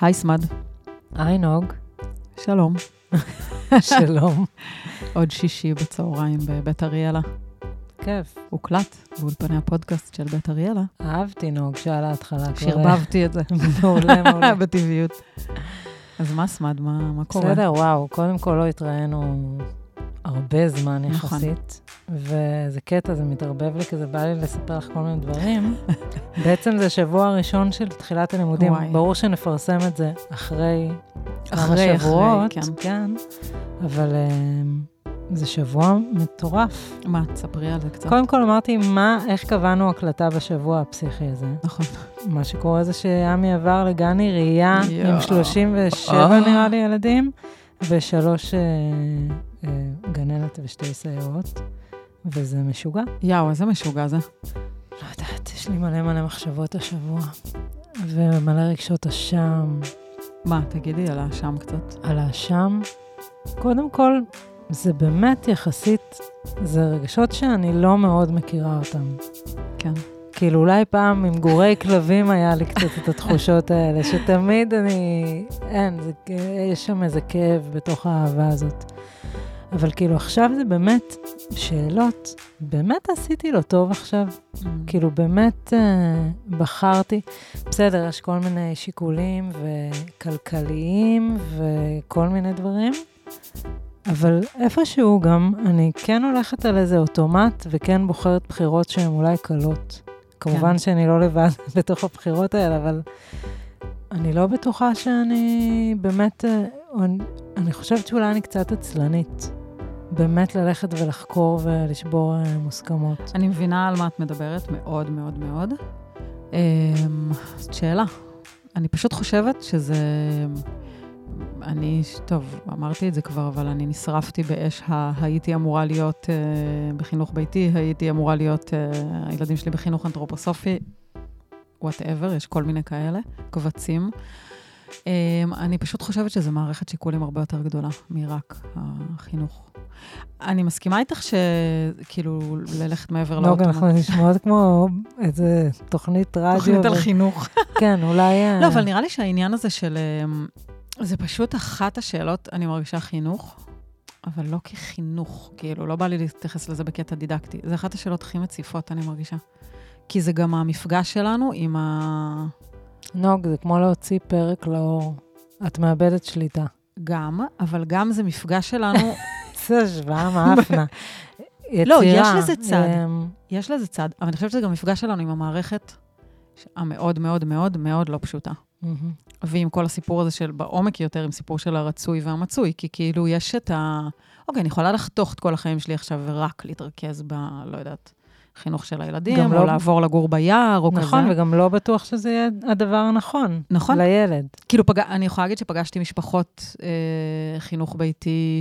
היי סמד. היי נוג. שלום. שלום. עוד שישי בצהריים בבית אריאלה. כיף. הוקלט באולפני הפודקאסט של בית אריאלה. אהבתי נוג שעל ההתחלה. שרבבתי את זה. מעולה, מעולה. בטבעיות. אז מה סמד? מה, מה קורה? בסדר, וואו. קודם כל לא התראינו הרבה זמן נכון. יחסית. וזה קטע, זה מתערבב לי, כי זה בא לי לספר לך כל מיני דברים. בעצם זה שבוע הראשון של תחילת הלימודים. וואי. ברור שנפרסם את זה אחרי כמה אחרי, שבועות. אחרי, כן. כן. אבל אמ, זה שבוע מטורף. מה, תספרי על זה קצת. קודם כל אמרתי, מה, איך קבענו הקלטה בשבוע הפסיכי הזה? נכון. מה שקורה זה שעמי עבר לגן עירייה. עם 37 אה. נראה לי ילדים, ושלוש אה, גננת ושתי סייעות, וזה משוגע. יאו, איזה משוגע זה. לא יודעת, יש לי מלא מלא מחשבות השבוע, ומלא רגשות אשם. מה, תגידי על האשם קצת. על האשם, קודם כל, זה באמת יחסית, זה רגשות שאני לא מאוד מכירה אותם. כן. כאילו, אולי פעם עם גורי כלבים היה לי קצת את התחושות האלה, שתמיד אני... אין, זה, יש שם איזה כאב בתוך האהבה הזאת. אבל כאילו, עכשיו זה באמת שאלות, באמת עשיתי לו טוב עכשיו? כאילו, באמת אה, בחרתי, בסדר, יש כל מיני שיקולים וכלכליים וכל מיני דברים, אבל איפשהו גם אני כן הולכת על איזה אוטומט וכן בוחרת בחירות שהן אולי קלות. כמובן כן. שאני לא לבד בתוך הבחירות האלה, אבל אני לא בטוחה שאני באמת, אה, אני, אני חושבת שאולי אני קצת עצלנית. באמת ללכת ולחקור ולשבור אה, מוסכמות. אני מבינה על מה את מדברת, מאוד מאוד מאוד. אמ, זאת שאלה. אני פשוט חושבת שזה... אני, טוב, אמרתי את זה כבר, אבל אני נשרפתי באש ה... הייתי אמורה להיות uh, בחינוך ביתי, הייתי אמורה להיות, uh, הילדים שלי בחינוך אנתרופוסופי, וואטאבר, יש כל מיני כאלה, קבצים. Um, אני פשוט חושבת שזו מערכת שיקולים הרבה יותר גדולה מרק החינוך. אני מסכימה איתך שכאילו ללכת מעבר לאוטומט. אנחנו נשמעות כמו איזה תוכנית רדיו. תוכנית על חינוך. כן, אולי... אה, לא, אבל נראה לי שהעניין הזה של... אמ, זה פשוט אחת השאלות, אני מרגישה חינוך, אבל לא כחינוך, כאילו, לא בא לי להתייחס לזה בקטע דידקטי. זה אחת השאלות הכי מציפות, אני מרגישה. כי זה גם המפגש שלנו עם ה... נוג, זה כמו להוציא פרק לאור. את מאבדת שליטה. גם, אבל גם זה מפגש שלנו, איזה השוואה מאפנה. לא, יצירה, יש לזה צד. יש לזה צד, אבל אני חושבת שזה גם מפגש שלנו עם המערכת המאוד מאוד מאוד מאוד לא פשוטה. ועם כל הסיפור הזה של בעומק יותר, עם סיפור של הרצוי והמצוי, כי כאילו יש את ה... אוקיי, אני יכולה לחתוך את כל החיים שלי עכשיו ורק להתרכז ב... לא יודעת, חינוך של הילדים, או לא- לעבור לגור ביער, או כזה. נכון, וגם לא בטוח שזה יהיה הדבר הנכון. נכון. לילד. כאילו, פג... אני יכולה להגיד שפגשתי משפחות אה, חינוך ביתי,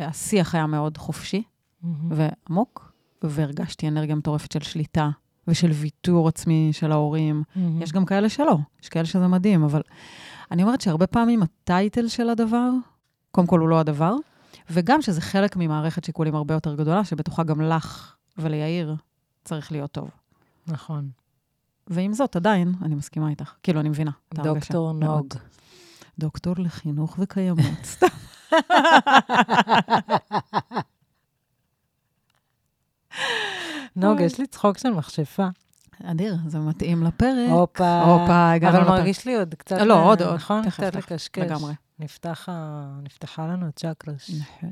שהשיח היה מאוד חופשי מהמם. ועמוק, והרגשתי אנרגיה מטורפת של שליטה ושל ויתור עצמי של ההורים. מהמם. יש גם כאלה שלא, יש כאלה שזה מדהים, אבל אני אומרת שהרבה פעמים הטייטל של הדבר, קודם כל הוא לא הדבר, וגם שזה חלק ממערכת שיקולים הרבה יותר גדולה, שבתוכה גם לך וליאיר צריך להיות טוב. נכון. ועם זאת, עדיין, אני מסכימה איתך. כאילו, אני מבינה. דוקטור. נוג. דוקטור לחינוך וקיימות. סתם. נוג, יש לי צחוק של מכשפה. אדיר, זה מתאים לפרק. הופה. הופה, הגענו אבל לפרק. מרגיש לי עוד קצת... לא, אה, עוד, עוד. נכון? קצת. לקשקש. לגמרי. נפתח ה- נפתחה לנו הצ'קרה. נכון.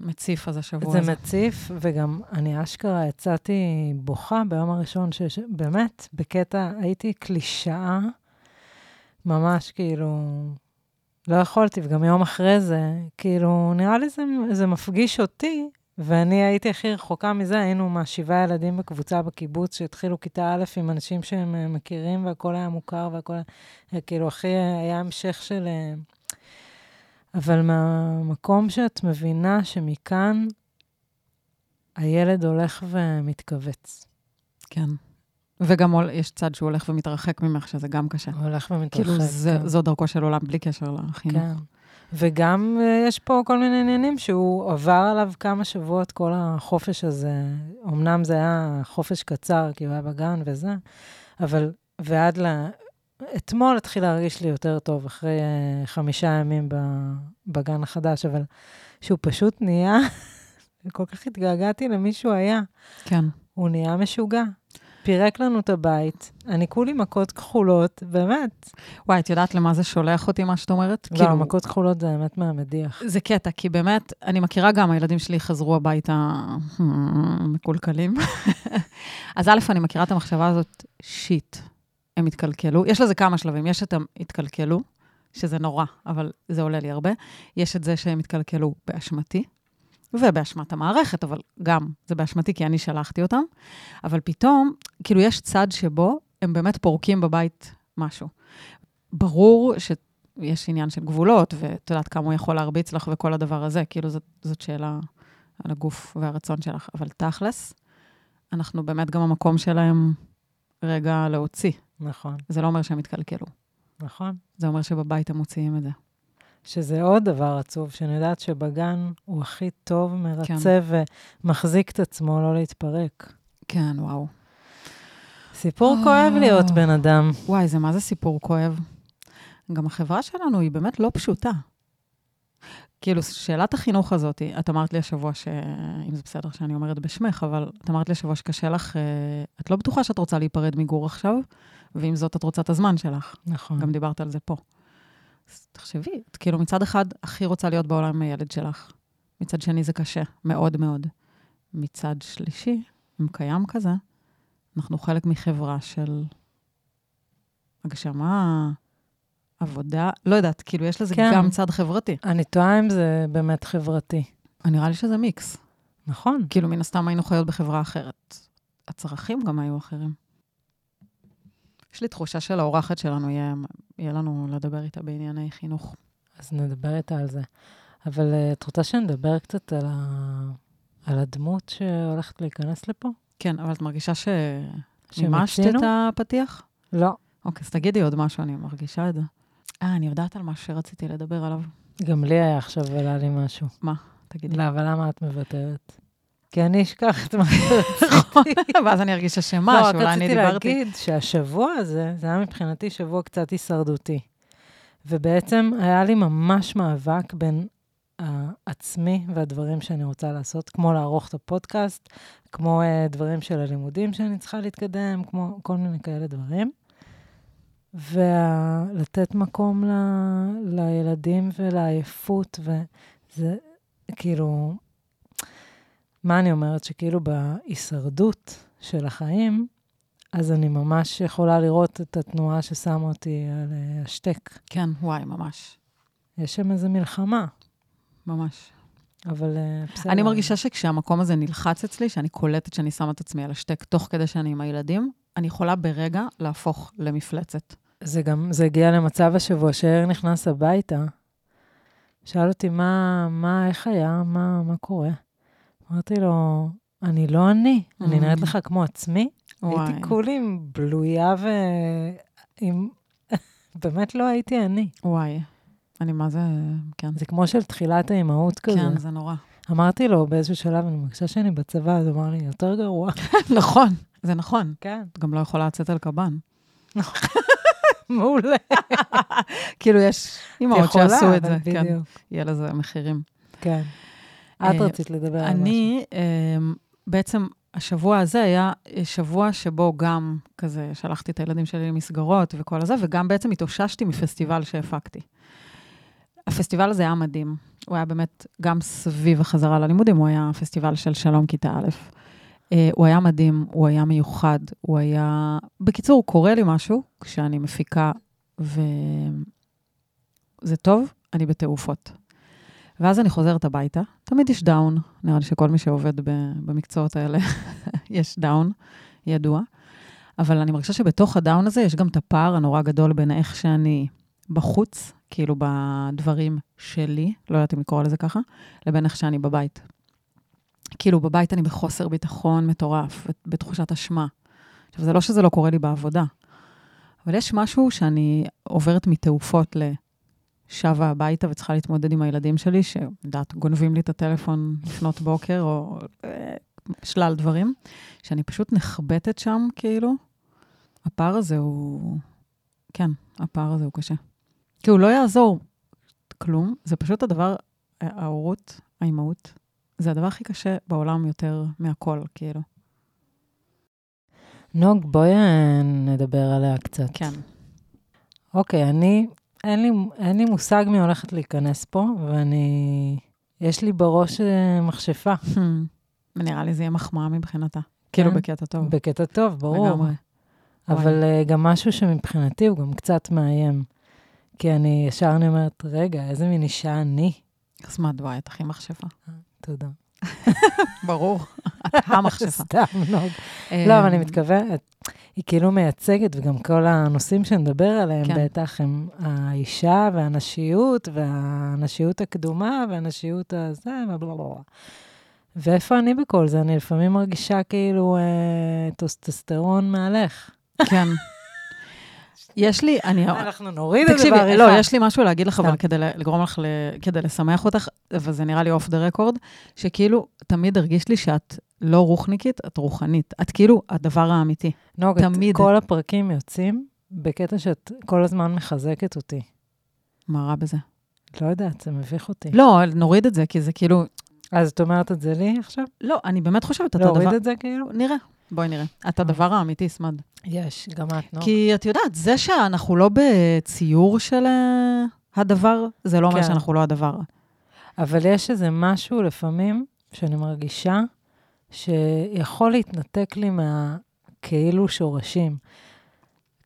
מציף אז השבוע זה הזה. מציף, וגם אני אשכרה יצאתי בוכה ביום הראשון, שבאמת, בקטע, הייתי קלישאה, ממש כאילו, לא יכולתי, וגם יום אחרי זה, כאילו, נראה לי זה, זה מפגיש אותי, ואני הייתי הכי רחוקה מזה, היינו מהשבעה ילדים בקבוצה בקיבוץ, שהתחילו כיתה א' עם אנשים שהם אה, מכירים, והכל היה מוכר, והכל היה, כאילו, הכי היה המשך של... אה, אבל מהמקום שאת מבינה שמכאן הילד הולך ומתכווץ. כן. וגם יש צד שהוא הולך ומתרחק ממך, שזה גם קשה. הולך ומתרחק. כאילו, זה- כן. זו דרכו של עולם בלי קשר לחינוך. כן. וגם אה, יש פה כל מיני עניינים שהוא עבר עליו כמה שבועות, כל החופש הזה. אמנם זה היה חופש קצר, כי הוא היה בגן וזה, אבל ועד ל... אתמול התחיל להרגיש לי יותר טוב, אחרי uh, חמישה ימים בגן החדש, אבל שהוא פשוט נהיה, כל כך התגעגעתי למי שהוא היה. כן. הוא נהיה משוגע. פירק לנו את הבית, אני כולי מכות כחולות, באמת. וואי, את יודעת למה זה שולח אותי, מה שאת אומרת? לא, כאילו, מכות כחולות זה באמת מהמדיח. זה קטע, כי באמת, אני מכירה גם, הילדים שלי חזרו הביתה מקולקלים. אז א', אני מכירה את המחשבה הזאת, שיט, הם התקלקלו. יש לזה כמה שלבים, יש את הם התקלקלו, שזה נורא, אבל זה עולה לי הרבה. יש את זה שהם התקלקלו באשמתי, ובאשמת המערכת, אבל גם זה באשמתי, כי אני שלחתי אותם. אבל פתאום, כאילו, יש צד שבו הם באמת פורקים בבית משהו. ברור שיש עניין של גבולות, ואת יודעת כמה הוא יכול להרביץ לך וכל הדבר הזה, כאילו, זאת, זאת שאלה על הגוף והרצון שלך. אבל תכלס, אנחנו באמת גם המקום שלהם רגע להוציא. נכון. זה לא אומר שהם התקלקלו. נכון. זה אומר שבבית הם מוציאים את זה. שזה עוד דבר עצוב, שאני יודעת שבגן הוא הכי טוב, מרצה כן. ומחזיק את עצמו לא להתפרק. כן, וואו. סיפור oh. כואב להיות בן אדם. וואי, זה מה זה סיפור כואב? גם החברה שלנו היא באמת לא פשוטה. כאילו, שאלת החינוך הזאת, את אמרת לי השבוע, ש... אם זה בסדר שאני אומרת בשמך, אבל את אמרת לי השבוע שקשה לך, אה, את לא בטוחה שאת רוצה להיפרד מגור עכשיו, ועם זאת את רוצה את הזמן שלך. נכון. גם דיברת על זה פה. אז תחשבי, את כאילו מצד אחד הכי רוצה להיות בעולם עם הילד שלך, מצד שני זה קשה, מאוד מאוד. מצד שלישי, אם קיים כזה, אנחנו חלק מחברה של הגשמה, עבודה, לא יודעת, כאילו יש לזה כן. גם צד חברתי. אני טועה אם זה באמת חברתי. נראה לי שזה מיקס. נכון. כאילו, מן הסתם היינו חיות בחברה אחרת. הצרכים גם היו אחרים. יש לי תחושה של האורחת שלנו, יהיה, יהיה לנו לדבר איתה בענייני חינוך. אז נדבר איתה על זה. אבל uh, את רוצה שנדבר קצת על, ה... על הדמות שהולכת להיכנס לפה? כן, אבל את מרגישה שמימשת את הפתיח? לא. אוקיי, אז תגידי עוד משהו, אני מרגישה את זה. אה, אני יודעת על מה שרציתי לדבר עליו. גם לי היה עכשיו עלה לי משהו. מה? תגידי. לא, אבל למה את מוותרת? כי אני אשכח את מה שרציתי. ואז אני ארגיש אשמה, לא, שאולי אני דיברתי. לא, רק רציתי להגיד שהשבוע הזה, זה היה מבחינתי שבוע קצת הישרדותי. ובעצם היה לי ממש מאבק בין העצמי והדברים שאני רוצה לעשות, כמו לערוך את הפודקאסט, כמו uh, דברים של הלימודים שאני צריכה להתקדם, כמו כל מיני כאלה דברים. ולתת מקום ל, לילדים ולעייפות, וזה כאילו, מה אני אומרת? שכאילו בהישרדות של החיים, אז אני ממש יכולה לראות את התנועה ששמה אותי על אה, השטק. כן, וואי, ממש. יש שם איזו מלחמה. ממש. אבל uh, בסדר. אני מרגישה שכשהמקום הזה נלחץ אצלי, שאני קולטת שאני שמה את עצמי על השטק תוך כדי שאני עם הילדים, אני יכולה ברגע להפוך למפלצת. זה גם, זה הגיע למצב השבוע שיאיר נכנס הביתה, שאל אותי מה, מה, איך היה, מה, מה קורה. אמרתי לו, אני לא אני, mm. אני נראית לך כמו עצמי. וואי. הייתי כולי בלויה ועם... באמת לא הייתי אני. וואי, אני מה זה, כן. זה כמו של תחילת האימהות כזה. כן, זה נורא. אמרתי לו באיזשהו שלב, אני מרגישה שאני בצבא, אז הוא אמר לי, יותר גרוע. נכון, זה נכון. כן. את גם לא יכולה לצאת על קב"ן. מעולה. כאילו, יש אימהות שעשו את זה, כן. יהיה לזה מחירים. כן. את אה, רצית לדבר על משהו. אני, אמ, בעצם, השבוע הזה היה שבוע שבו גם כזה שלחתי את הילדים שלי למסגרות וכל הזה, וגם בעצם התאוששתי מפסטיבל שהפקתי. הפסטיבל הזה היה מדהים. הוא היה באמת גם סביב החזרה ללימודים, הוא היה פסטיבל של שלום כיתה א'. Uh, הוא היה מדהים, הוא היה מיוחד, הוא היה... בקיצור, קורה לי משהו כשאני מפיקה, וזה טוב, אני בתעופות. ואז אני חוזרת הביתה, תמיד יש דאון, נראה לי שכל מי שעובד במקצועות האלה, יש דאון, ידוע. אבל אני מרגישה שבתוך הדאון הזה יש גם את הפער הנורא גדול בין איך שאני בחוץ, כאילו בדברים שלי, לא יודעת אם לקרוא לזה ככה, לבין איך שאני בבית. כאילו, בבית אני בחוסר ביטחון מטורף, בתחושת אשמה. עכשיו, זה לא שזה לא קורה לי בעבודה, אבל יש משהו שאני עוברת מתעופות לשבה הביתה וצריכה להתמודד עם הילדים שלי, שיודעת, גונבים לי את הטלפון לפנות בוקר, או אה, שלל דברים, שאני פשוט נחבטת שם, כאילו, הפער הזה הוא... כן, הפער הזה הוא קשה. כי הוא לא יעזור כלום, זה פשוט הדבר, ההורות, האימהות, זה הדבר הכי קשה בעולם יותר מהכל, כאילו. נוג, בואי אה, נדבר עליה קצת. כן. אוקיי, אני, אין לי, אין לי מושג מי הולכת להיכנס פה, ואני, יש לי בראש אה, מכשפה. נראה לי זה יהיה מחמאה מבחינתה. כאילו כן? בקטע טוב. בקטע טוב, ברור. לגמרי. אבל uh, גם משהו שמבחינתי הוא גם קצת מאיים. כי אני, ישר אני אומרת, רגע, איזה מין אישה אני? אז מה, וואי, את הכי מכשפה. תודה. ברור, את המכשפה. סתם, נוג. לא, אבל אני מתכוונת, היא כאילו מייצגת, וגם כל הנושאים שנדבר עליהם, כן. בטח, הם האישה והנשיות, והנשיות הקדומה, והנשיות הזה, ובלה. ואיפה אני בכל זה? אני לפעמים מרגישה כאילו אה, טסטוסטרון מהלך. כן. יש לי, אני... אנחנו נוריד את זה תקשיבי, בעריכה. לא, יש לי משהו להגיד לך, אבל. כדי לגרום לך, כדי לשמח אותך, וזה נראה לי off the record, שכאילו, תמיד הרגיש לי שאת לא רוחניקית, את רוחנית. את כאילו הדבר האמיתי. נוג, את- תמיד. כל הפרקים יוצאים בקטע שאת כל הזמן מחזקת אותי. מה רע בזה? לא יודעת, זה מביך אותי. לא, נוריד את זה, כי זה כאילו... אז את אומרת את זה לי עכשיו? לא, אני באמת חושבת, את להוריד הדבר... את זה כאילו? נראה, בואי נראה. את הדבר האמיתי, סמד. יש, גם את, נוג. כי את יודעת, זה שאנחנו לא בציור של אה, הדבר, זה לא אומר כן. שאנחנו לא הדבר. אבל יש איזה משהו לפעמים שאני מרגישה שיכול להתנתק לי מהכאילו שורשים.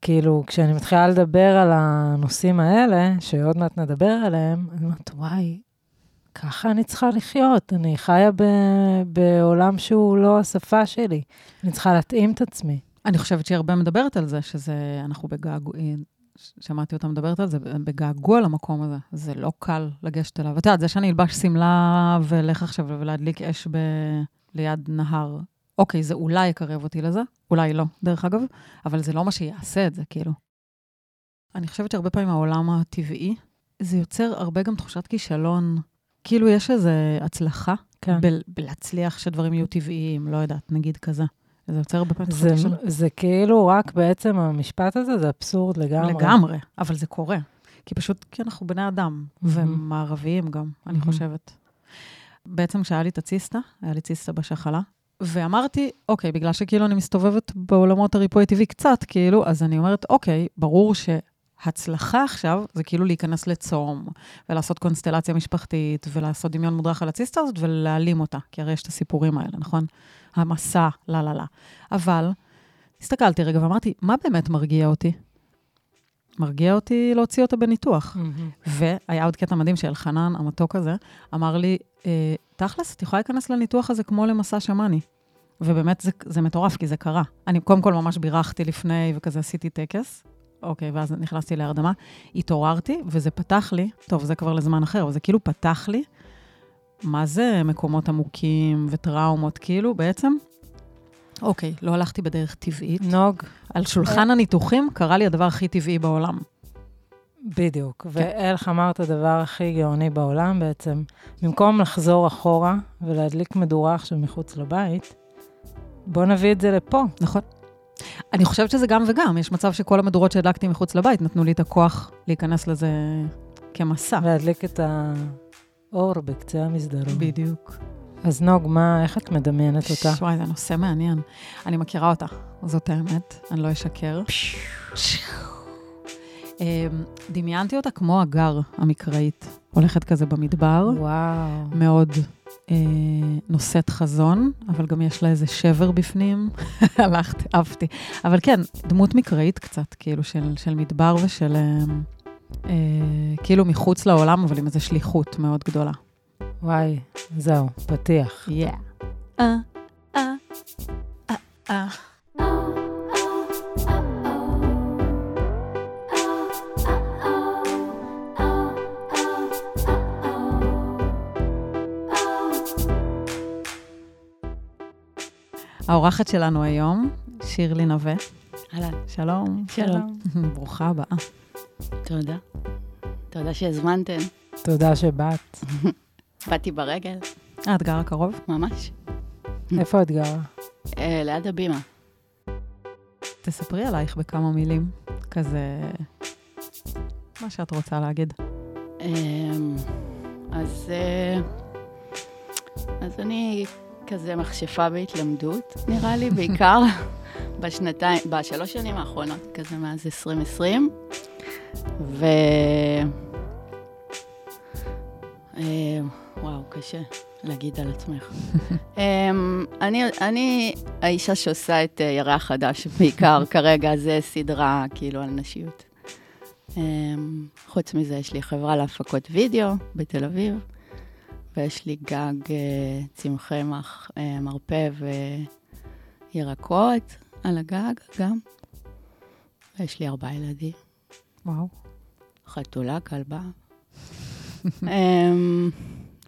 כאילו, כשאני מתחילה לדבר על הנושאים האלה, שעוד מעט נדבר עליהם, אני אומרת, וואי, ככה אני צריכה לחיות. אני חיה ב- בעולם שהוא לא השפה שלי. אני צריכה להתאים את עצמי. אני חושבת שהיא הרבה מדברת על זה, שזה, אנחנו בגעגוע, שמעתי אותה מדברת על זה, בגעגוע למקום הזה. זה לא קל לגשת אליו. את יודעת, זה שאני אלבש שמלה ואלך עכשיו ולהדליק אש ב... ליד נהר, אוקיי, זה אולי יקרב אותי לזה, אולי לא, דרך אגב, אבל זה לא מה שיעשה את זה, כאילו. אני חושבת שהרבה פעמים העולם הטבעי, זה יוצר הרבה גם תחושת כישלון. כאילו, יש איזו הצלחה כן. ב- בלהצליח שדברים יהיו טבעיים, לא יודעת, נגיד כזה. זה יוצר הרבה פעמים זה, תחושת כישלון. זה כאילו רק בעצם המשפט הזה, זה אבסורד לגמרי. לגמרי, אבל זה קורה. כי פשוט, כי אנחנו בני אדם, מהמם. ומערביים גם, אני מהמם. חושבת. בעצם כשהיה לי את הציסטה, היה לי ציסטה בשחלה, ואמרתי, אוקיי, בגלל שכאילו אני מסתובבת בעולמות הריפוי הטבעי קצת, כאילו, אז אני אומרת, אוקיי, ברור שהצלחה עכשיו זה כאילו להיכנס לצום, ולעשות קונסטלציה משפחתית, ולעשות דמיון מודרך על הציסטה הזאת, ולהעלים אותה, כי הרי יש את הסיפורים האלה, נכון? המסע, לה לה לה. אבל הסתכלתי רגע ואמרתי, מה באמת מרגיע אותי? מרגיע אותי להוציא אותה בניתוח. מהמם. והיה עוד קטע מדהים שאלחנן, המתוק הזה, אמר לי, אה, תכלס, את יכולה להיכנס לניתוח הזה כמו למסע שמאני. ובאמת זה, זה מטורף, כי זה קרה. אני קודם כל ממש בירכתי לפני, וכזה עשיתי טקס. אוקיי, ואז נכנסתי להרדמה. התעוררתי, וזה פתח לי, טוב, זה כבר לזמן אחר, אבל זה כאילו פתח לי, מה זה מקומות עמוקים וטראומות, כאילו, בעצם, אוקיי, לא הלכתי בדרך טבעית. נוג, על שולחן הניתוחים קרה לי הדבר הכי טבעי בעולם. בדיוק. כן. ואלך אמר את הדבר הכי גאוני בעולם בעצם. במקום לחזור אחורה ולהדליק מדורה עכשיו מחוץ לבית, בוא נביא את זה לפה. נכון. אני חושבת שזה גם וגם. יש מצב שכל המדורות שהדלקתי מחוץ לבית נתנו לי את הכוח להיכנס לזה כמסע. להדליק את האור בקצה המסדרון. בדיוק. אז נוג, מה, איך את מדמיינת אותה? וואי, זה נושא מעניין. אני מכירה אותה, זאת האמת, אני לא אשקר. אמ, דמיינתי אותה כמו הגר המקראית, הולכת כזה במדבר, וואו. מאוד אה, נושאת חזון, אבל גם יש לה איזה שבר בפנים. הלכתי, עפתי. אבל כן, דמות מקראית קצת, כאילו, של, של מדבר ושל... אה, אה, כאילו מחוץ לעולם, אבל עם איזו שליחות מאוד גדולה. וואי, זהו, פתיח. Yeah. אה, אה, אה, אה. האורחת שלנו היום, שירלי נווה. אהלן, שלום. שלום. ברוכה הבאה. תודה. תודה שהזמנתם. תודה שבאת. באתי ברגל, אה, את גרה קרוב? ממש. איפה את גרה? אה, ליד הבימה. תספרי עלייך בכמה מילים, כזה... מה שאת רוצה להגיד. אמ, אז, אה, אז אני כזה מכשפה בהתלמדות, נראה לי, בעיקר בשנתיים, בשלוש שנים האחרונות, כזה מאז 2020. ו... אה, וואו, קשה להגיד על עצמך. אמ, אני, אני האישה שעושה את אה, ירח חדש בעיקר כרגע, זה סדרה כאילו על נשיות. אמ, חוץ מזה, יש לי חברה להפקות וידאו בתל אביב, ויש לי גג אה, צמחי מח, מרפא וירקות על הגג גם. ויש לי ארבעה ילדים. וואו. חתולה, כלבה. אמ,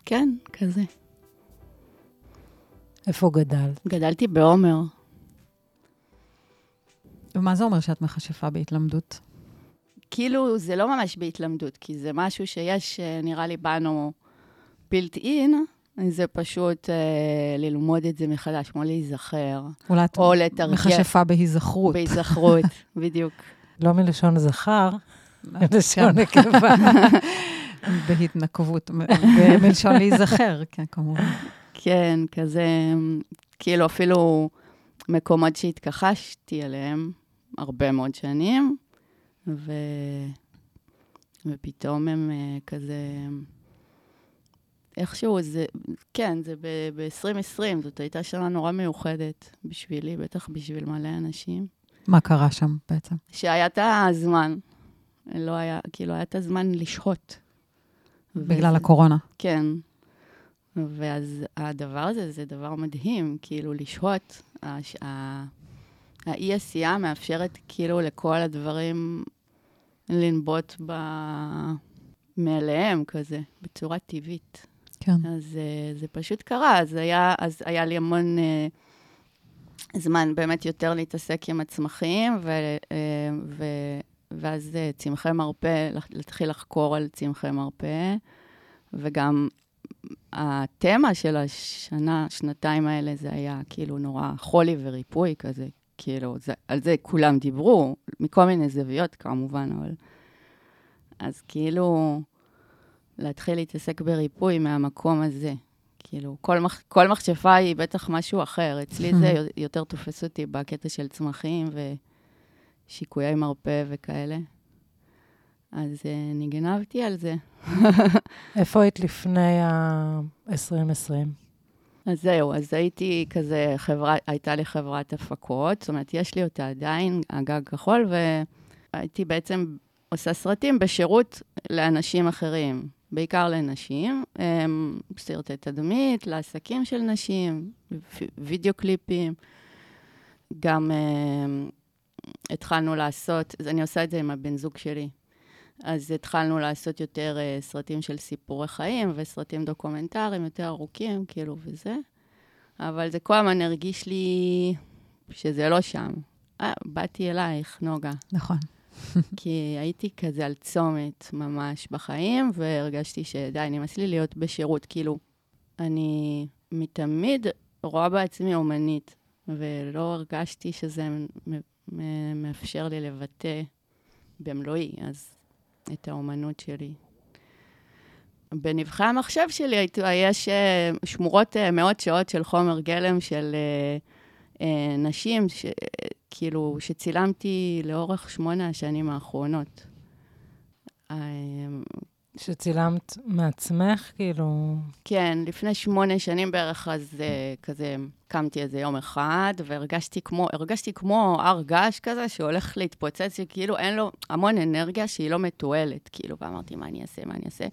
כן, כזה. איפה גדלת? גדלתי בעומר. ומה זה אומר שאת מכשפה בהתלמדות? כאילו, זה לא ממש בהתלמדות, כי זה משהו שיש, אה, נראה לי, בנו בילט אין, זה פשוט אה, ללמוד את זה מחדש, כמו להיזכר. אולי את או. מכשפה בהיזכרות. בהיזכרות, בדיוק. לא מלשון זכר, מלשון נקבה. בהתנקבות, מלשון להיזכר, כן, כמובן. כן, כזה, כאילו אפילו מקומות שהתכחשתי אליהם הרבה מאוד שנים, ו... ופתאום הם uh, כזה... איכשהו זה, כן, זה ב-2020, זאת הייתה שנה נורא מיוחדת בשבילי, בטח בשביל מלא אנשים. מה קרה שם בעצם? שהיה את הזמן. לא היה, כאילו, היה את הזמן לשהות. בגלל וזה, הקורונה. כן. ואז הדבר הזה, זה דבר מדהים, כאילו, לשהות. האי-עשייה מאפשרת כאילו לכל הדברים לנבוט ב... מאליהם כזה, בצורה טבעית. כן. אז uh, זה פשוט קרה, אז היה, אז היה לי המון uh, זמן באמת יותר להתעסק עם הצמחים, ו, uh, ו, ואז צמחי מרפא, להתחיל לחקור על צמחי מרפא, וגם התמה של השנה, שנתיים האלה, זה היה כאילו נורא חולי וריפוי כזה, כאילו, זה, על זה כולם דיברו, מכל מיני זוויות כמובן, אבל... אז כאילו, להתחיל להתעסק בריפוי מהמקום הזה. כאילו, כל, מח, כל מכשפה היא בטח משהו אחר. אצלי זה יותר תופס אותי בקטע של צמחים ושיקויי מרפא וכאלה. אז uh, ניגנבתי על זה. איפה היית לפני ה-2020? אז זהו, אז הייתי כזה, חברה, הייתה לי חברת הפקות, זאת אומרת, יש לי אותה עדיין, הגג כחול, והייתי בעצם עושה סרטים בשירות לאנשים אחרים, בעיקר לנשים, סרטי תדמית, לעסקים של נשים, וידאו קליפים. גם התחלנו לעשות, אני עושה את זה עם הבן זוג שלי. אז התחלנו לעשות יותר uh, סרטים של סיפורי חיים וסרטים דוקומנטריים יותר ארוכים, כאילו, וזה. אבל זה כל הזמן הרגיש לי שזה לא שם. אה, באתי אלייך, נוגה. נכון. כי הייתי כזה על צומת ממש בחיים, והרגשתי שדי, נמאס לי להיות בשירות. כאילו, אני מתמיד רואה בעצמי אומנית, ולא הרגשתי שזה מאפשר לי לבטא במלואי, אז את האומנות שלי. בנבחי המחשב שלי יש אה, שמורות אה, מאות שעות של חומר גלם של אה, נשים, ש, כאילו, שצילמתי לאורך שמונה השנים האחרונות. שצילמת מעצמך, כאילו... כן, לפני שמונה שנים בערך, אז uh, כזה קמתי איזה יום אחד, והרגשתי כמו, הרגשתי כמו הר געש כזה, שהולך להתפוצץ, שכאילו אין לו המון אנרגיה שהיא לא מתועלת, כאילו, ואמרתי, מה אני אעשה, מה אני אעשה?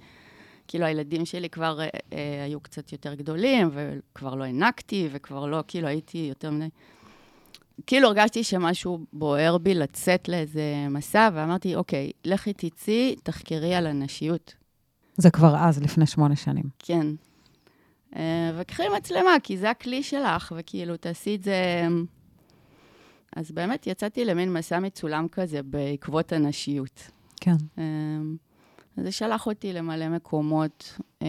כאילו, הילדים שלי כבר uh, uh, היו קצת יותר גדולים, וכבר לא הענקתי, וכבר לא, כאילו, הייתי יותר מדי... כאילו הרגשתי שמשהו בוער בי לצאת לאיזה מסע, ואמרתי, אוקיי, לכי תצאי, תחקרי על הנשיות. זה כבר אז, לפני שמונה שנים. כן. אה, וקחי מצלמה, כי זה הכלי שלך, וכאילו, תעשי את זה... אז באמת יצאתי למין מסע מצולם כזה בעקבות הנשיות. כן. זה שלח אותי למלא מקומות, אה,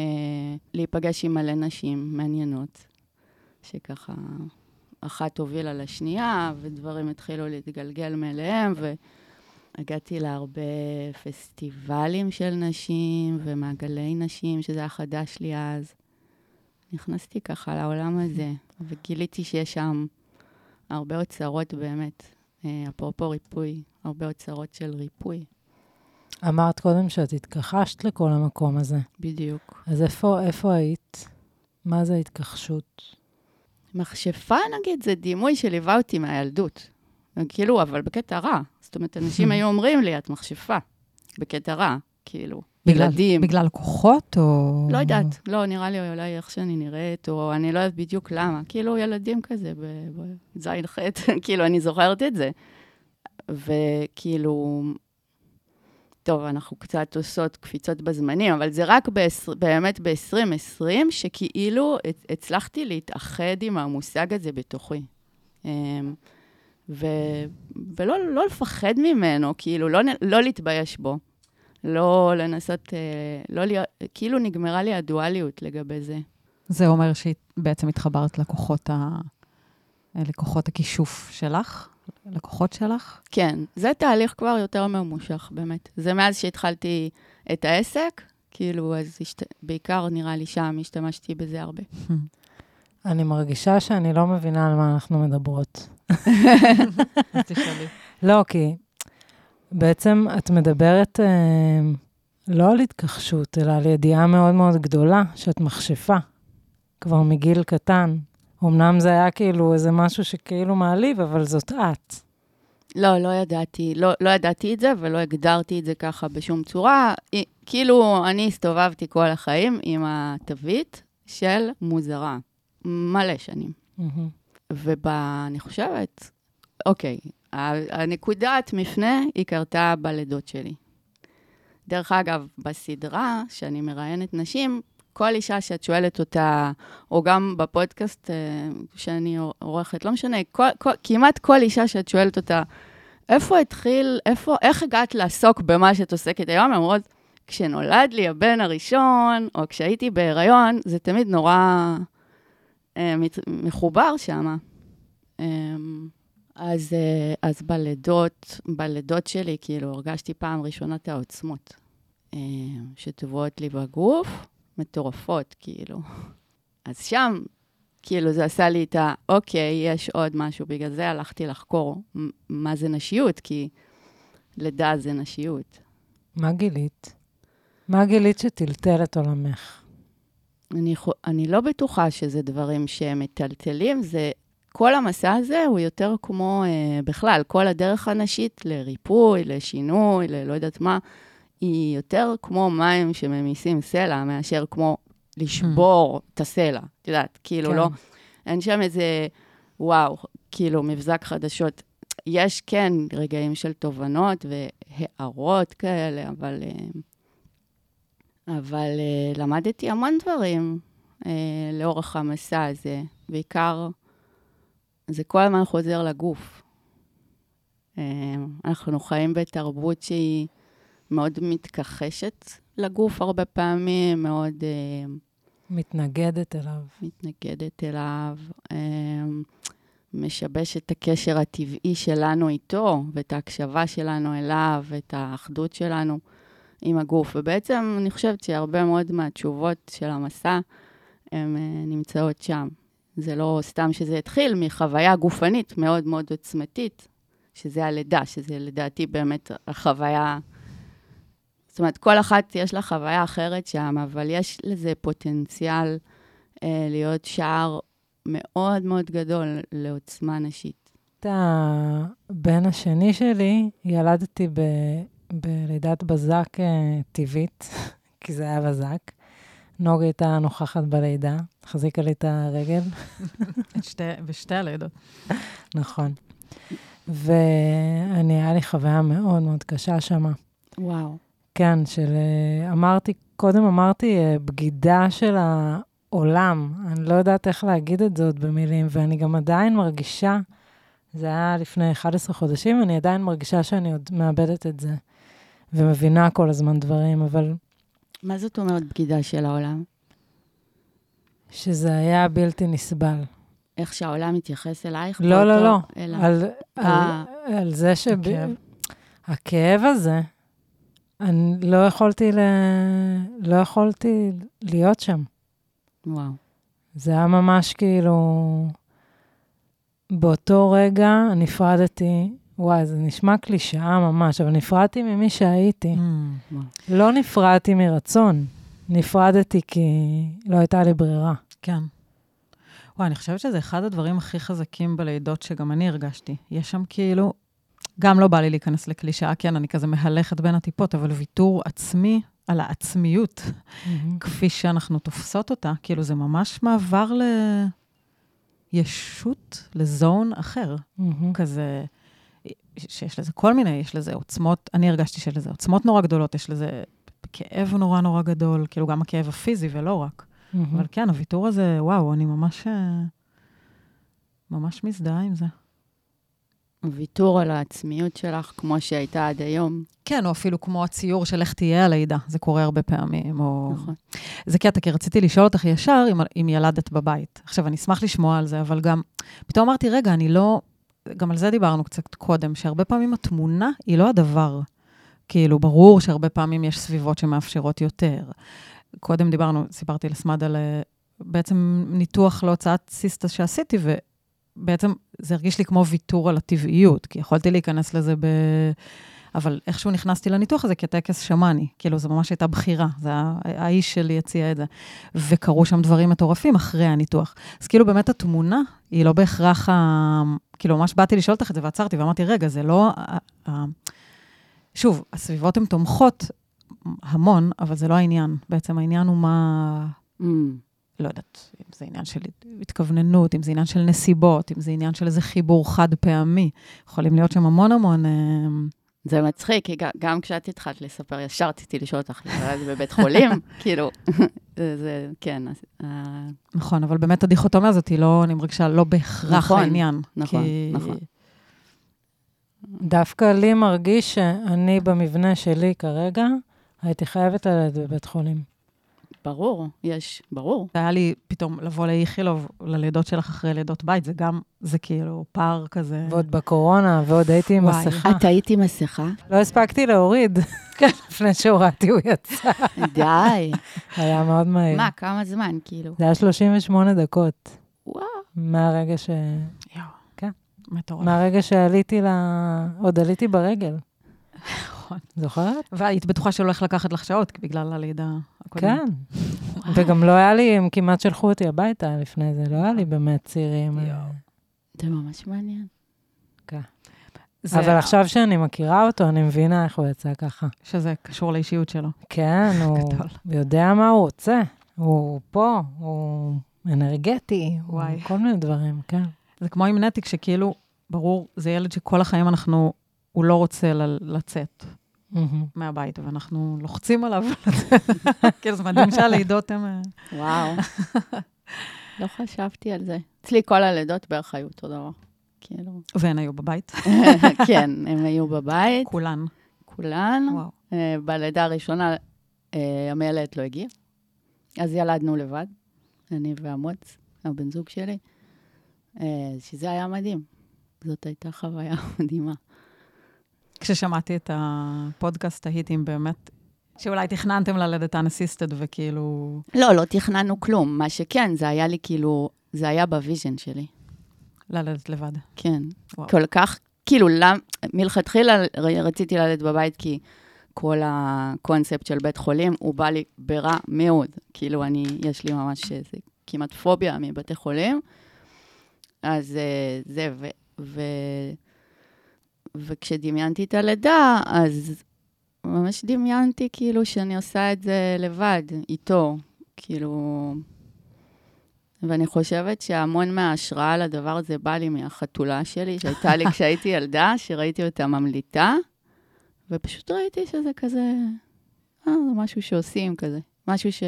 להיפגש עם מלא נשים מעניינות, שככה אחת הובילה לשנייה, ודברים התחילו להתגלגל מאליהם, והגעתי להרבה פסטיבלים של נשים ומעגלי נשים, שזה היה חדש לי אז. נכנסתי ככה לעולם הזה, וגיליתי שיש שם הרבה אוצרות באמת. אה, אפרופו ריפוי, הרבה אוצרות של ריפוי. אמרת קודם שאת התכחשת לכל המקום הזה. בדיוק. אז איפה, איפה היית? מה זה התכחשות? מכשפה, נגיד, זה דימוי שליווה אותי מהילדות. כאילו, אבל בקטע רע. זאת אומרת, אנשים היו אומרים לי, את מכשפה. בקטע רע, כאילו. בגלל, ילדים. בגלל כוחות או... לא יודעת, לא, נראה לי אולי איך שאני נראית, או אני לא יודעת בדיוק למה. כאילו, ילדים כזה, בזין חטא, כאילו, אני זוכרת את זה. וכאילו, טוב, אנחנו קצת עושות קפיצות בזמנים, אבל זה רק באמת ב-2020, שכאילו הצלחתי להתאחד עם המושג הזה בתוכי. אמ, ו- ולא לא לפחד ממנו, כאילו, לא, לא להתבייש בו. לא לנסות, אה, לא להיות, כאילו נגמרה לי הדואליות לגבי זה. זה אומר שבעצם התחברת לכוחות, ה... לכוחות הכישוף שלך? לקוחות שלך? כן, זה תהליך כבר יותר ממושך, באמת. זה מאז שהתחלתי את העסק, כאילו, אז השת... בעיקר נראה לי שם השתמשתי בזה הרבה. אני מרגישה שאני לא מבינה על מה אנחנו מדברות. אז תשאלי. לא, כי בעצם את מדברת אה, לא על התכחשות, אלא על ידיעה מאוד מאוד גדולה שאת מכשפה, כבר מגיל קטן. אמנם זה היה כאילו איזה משהו שכאילו מעליב, אבל זאת את. לא, לא ידעתי, לא, לא ידעתי את זה ולא הגדרתי את זה ככה בשום צורה. כאילו, אני הסתובבתי כל החיים עם התווית של מוזרה, מלא שנים. Mm-hmm. ואני חושבת, אוקיי, הנקודת מפנה היא קרתה בלידות שלי. דרך אגב, בסדרה שאני מראיינת נשים, כל אישה שאת שואלת אותה, או גם בפודקאסט אה, שאני עורכת, לא משנה, כל, כל, כמעט כל אישה שאת שואלת אותה, איפה התחיל, איפה, איך הגעת לעסוק במה שאת עוסקת היום? הן אומרות, כשנולד לי הבן הראשון, או כשהייתי בהיריון, זה תמיד נורא אה, מחובר שם. אה, אז, אה, אז בלידות, בלידות שלי, כאילו, הרגשתי פעם ראשונה את העוצמות אה, שטבועות לי בגוף, מטורפות, כאילו. אז שם, כאילו, זה עשה לי את ה, אוקיי, יש עוד משהו, בגלל זה הלכתי לחקור מה זה נשיות, כי לידה זה נשיות. מה גילית? מה גילית שטלטל את עולמך? אני, אני לא בטוחה שזה דברים שהם מטלטלים, זה כל המסע הזה הוא יותר כמו, אה, בכלל, כל הדרך הנשית לריפוי, לשינוי, ללא יודעת מה, היא יותר כמו מים שממיסים סלע, מאשר כמו לשבור את הסלע. את יודעת, כאילו, כן. לא... אין שם איזה, וואו, כאילו, מבזק חדשות. יש כן רגעים של תובנות והערות כאלה, אבל, אה, אבל אה, למדתי המון דברים אה, לאורך המסע הזה, בעיקר זה כל הזמן חוזר לגוף. אנחנו חיים בתרבות שהיא מאוד מתכחשת לגוף הרבה פעמים, מאוד... מתנגדת אליו. מתנגדת אליו, משבש את הקשר הטבעי שלנו איתו, ואת ההקשבה שלנו אליו, ואת האחדות שלנו עם הגוף. ובעצם אני חושבת שהרבה מאוד מהתשובות של המסע, הן נמצאות שם. זה לא סתם שזה התחיל מחוויה גופנית מאוד מאוד עוצמתית, שזה הלידה, שזה לדעתי באמת החוויה... זאת אומרת, כל אחת יש לה חוויה אחרת שם, אבל יש לזה פוטנציאל אה, להיות שער מאוד מאוד גדול לעוצמה נשית. את הבן השני שלי ילדתי ב, בלידת בזק אה, טבעית, כי זה היה בזק. נוגה הייתה נוכחת בלידה, החזיקה לי את הרגל. שתי, בשתי הלידות. נכון. ואני, היה לי חוויה מאוד מאוד קשה שם. וואו. כן, של... אה, אמרתי, קודם אמרתי, אה, בגידה של העולם. אני לא יודעת איך להגיד את זאת במילים, ואני גם עדיין מרגישה, זה היה לפני 11 חודשים, אני עדיין מרגישה שאני עוד מאבדת את זה, ומבינה כל הזמן דברים, אבל... מה זאת אומרת בגידה של העולם? שזה היה בלתי נסבל. איך שהעולם מתייחס אלייך? לא, לא, לא. אלא... על, על, אה. על זה שב... הכאב. הכאב הזה, אני לא יכולתי, ל... לא יכולתי להיות שם. וואו. זה היה ממש כאילו... באותו רגע נפרדתי, וואי, זה נשמע קלישאה ממש, אבל נפרדתי ממי שהייתי. Mm. לא נפרדתי מרצון, נפרדתי כי לא הייתה לי ברירה. כן. וואי, אני חושבת שזה אחד הדברים הכי חזקים בלידות שגם אני הרגשתי. יש שם כאילו, גם לא בא לי להיכנס לקלישאה, כן, אני כזה מהלכת בין הטיפות, אבל ויתור עצמי על העצמיות, כפי שאנחנו תופסות אותה, כאילו זה ממש מעבר לישות, לזון אחר. כזה, שיש לזה כל מיני, יש לזה עוצמות, אני הרגשתי שיש לזה עוצמות נורא גדולות, יש לזה כאב נורא נורא גדול, כאילו גם הכאב הפיזי ולא רק. אבל כן, הוויתור הזה, וואו, אני ממש, אה, ממש מזדהה עם זה. ויתור על העצמיות שלך, כמו שהייתה עד היום. כן, או אפילו כמו הציור של איך תהיה הלידה, זה קורה הרבה פעמים, או... נכון. זה קטע, כי רציתי לשאול אותך ישר אם, אם ילדת בבית. עכשיו, אני אשמח לשמוע על זה, אבל גם, פתאום אמרתי, רגע, אני לא... גם על זה דיברנו קצת קודם, שהרבה פעמים התמונה היא לא הדבר. כאילו, ברור שהרבה פעמים יש סביבות שמאפשרות יותר. קודם דיברנו, סיפרתי לסמד על אה, בעצם ניתוח להוצאת סיסטה שעשיתי, ובעצם זה הרגיש לי כמו ויתור על הטבעיות, כי יכולתי להיכנס לזה ב... אבל איכשהו נכנסתי לניתוח הזה כטקס שמאני. כאילו, זו ממש הייתה בחירה. זה ה- האיש שלי הציע את זה. וקרו שם דברים מטורפים אחרי הניתוח. אז כאילו, באמת התמונה היא לא בהכרח ה... כאילו, ממש באתי לשאול אותך את זה ועצרתי ואמרתי, רגע, זה לא... שוב, הסביבות הן תומכות המון, אבל זה לא העניין. בעצם העניין הוא מה... Mm. לא יודעת, אם זה עניין של התכווננות, אם זה עניין של נסיבות, אם זה עניין של איזה חיבור חד פעמי. יכולים להיות שם המון המון... אה, זה מצחיק, כי גם- גם כשאת התחלת לספר, ישר רציתי לשאול אותך, נולדת בבית חולים? כאילו, זה, זה- כן, אה, נכון, אבל באמת הדיכוטומיה הזאת היא לא, אני מרגישה, לא בהכרח נכון, העניין. נכון, כי... נכון. דווקא לי מרגיש שאני במבנה שלי כרגע, הייתי חייבת ללדת בבית חולים. ברור, יש, ברור. היה לי פתאום לבוא לאיכילוב, ללידות שלך אחרי לידות בית, זה גם, זה כאילו פער כזה. ועוד בקורונה, ועוד הייתי עם. מסכה. את היית עם מסכה? לא הספקתי להוריד. לפני שהורדתי הוא יצא. די. היה מאוד מהיר. מה, כמה זמן, כאילו? זה היה 38 דקות. וואו. מהרגע ש... יואו, כן. מטורף. מהרגע שעליתי ל... עוד עליתי ברגל. נכון. זוכרת? והיית בטוחה שלא הולך לקחת לך שעות בגלל הלידה הקודמת. כן. וגם לא היה לי, הם כמעט שלחו אותי הביתה לפני זה, לא היה לי באמת צירים. יואו. זה ממש מעניין. זה- אבל עכשיו שאני מכירה אותו, אני מבינה איך הוא יצא ככה. שזה קשור לאישיות שלו. כן, הוא. יודע מה הוא רוצה. הוא פה, הוא אנרגטי, הוא. כל מיני דברים, כן. זה כמו עם נטיק, שכאילו, ברור, זה ילד שכל החיים אנחנו, הוא לא רוצה לצאת. מהבית, ואנחנו לוחצים עליו. כאילו, זה מדהים שהלידות הן... אה, וואו. לא חשבתי על זה. אצלי כל הלידות בערך היו אותו דבר. כאילו, והן היו בבית, כן, הם היו בבית, כולן. כולן. וואו. אה, בלידה הראשונה אה, המיילדת לא הגיעה, אז ילדנו לבד, אני ואמוץ, הבן זוג שלי, שזה היה מדהים. זאת הייתה חוויה מדהימה. כששמעתי את הפודקאסט, תהיתי אם באמת, שאולי תכננתם ללדת אנסיסטד וכאילו... לא, לא תכננו כלום. מה שכן, זה היה לי כאילו, זה היה ב vision שלי. ללדת לבד. כן. וואו. כל כך, כאילו, למ, מלכתחילה רציתי ללדת בבית, כי כל הקונספט של בית חולים, הוא בא לי ברע מאוד. כאילו, אני, יש לי ממש איזה כמעט פוביה מבתי חולים. אז אה, זה, ו... ו וכשדמיינתי את הלידה, אז ממש דמיינתי כאילו שאני עושה את זה לבד, איתו. כאילו... ואני חושבת שהמון מההשראה לדבר הזה בא לי מהחתולה שלי, שהייתה לי כשהייתי ילדה, שראיתי אותה ממליטה, ופשוט ראיתי שזה כזה, אה, זה משהו שעושים כזה, משהו ש...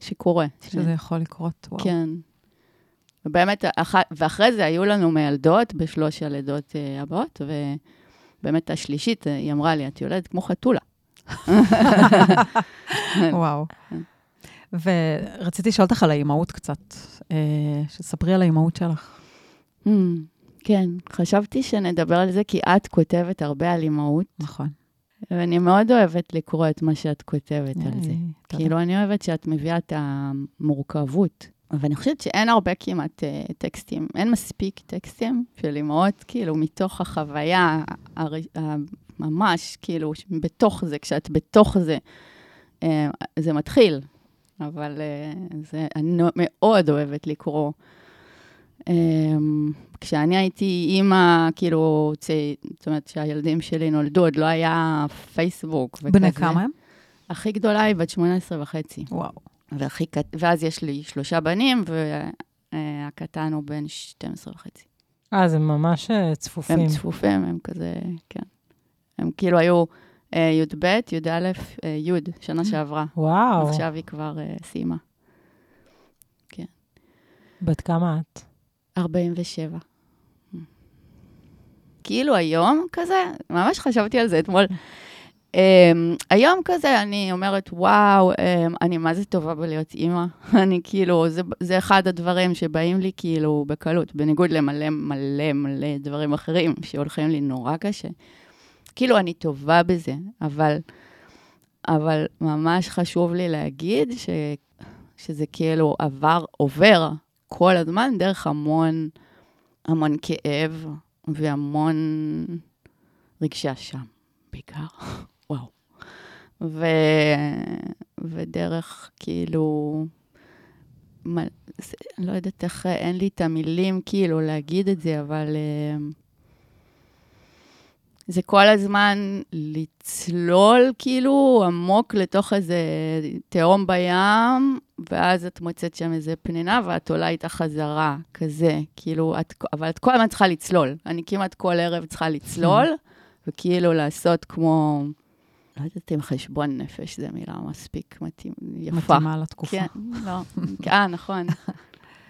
שקורה. שזה יכול לקרות, וואו. כן. ובאמת, אח... ואחרי זה היו לנו מיילדות בשלוש הלידות אה, הבאות, ובאמת השלישית, אה, היא אמרה לי, את יולדת כמו חתולה. וואו. ורציתי לשאול אותך על האימהות קצת, אה, שתספרי על האימהות שלך. Hmm, כן, חשבתי שנדבר על זה, כי את כותבת הרבה על אימהות, נכון. ואני מאוד אוהבת לקרוא את מה שאת כותבת על זה. כאילו, אני אוהבת שאת מביאה את המורכבות. ואני חושבת שאין הרבה כמעט אה, טקסטים, אין מספיק טקסטים של אימהות, כאילו, מתוך החוויה, הר... ממש, כאילו, בתוך זה, כשאת בתוך זה, אה, זה מתחיל. אבל אה, זה, אני מאוד אוהבת לקרוא. אה, כשאני הייתי אימא, כאילו, צ... זאת אומרת, כשהילדים שלי נולדו, עוד לא היה פייסבוק וכזה. בני כמה הם? הכי גדולה היא בת 18 וחצי. וואו. והכי קט... ואז יש לי שלושה בנים, והקטן הוא בן 12 וחצי. אה, זה ממש אה, צפופים. הם צפופים, הם כזה, כן. הם כאילו היו אה, י"ב, י"א, אה, י', שנה שעברה. וואו, עכשיו היא כבר אה, סיימה. בת כמה את? 47. כאילו היום כזה, ממש חשבתי על זה אתמול. Um, היום כזה אני אומרת, וואו, um, אני מה זה טובה בלהיות אימא. אני כאילו, זה, זה אחד הדברים שבאים לי כאילו בקלות, בניגוד למלא מלא מלא דברים אחרים שהולכים לי נורא קשה. כאילו, אני טובה בזה, אבל, אבל ממש חשוב לי להגיד ש, שזה כאילו עבר, עובר כל הזמן דרך המון, המון כאב והמון רגשי אשם, בעיקר. וואו. ו... ודרך, כאילו, מה... זה, אני לא יודעת איך, אין לי את המילים, כאילו, להגיד את זה, אבל uh, זה כל הזמן לצלול, כאילו, עמוק לתוך איזה תהום בים, ואז את מוצאת שם איזה פנינה, ואת עולה איתה חזרה, כזה, כאילו, את, אבל את כל הזמן צריכה לצלול. אני כמעט כל ערב צריכה לצלול, וכאילו לעשות כמו, לא יודעת אם חשבון נפש זו מילה מספיק מתאים, יפה. מתאימה לתקופה. כן, לא, אה, נכון.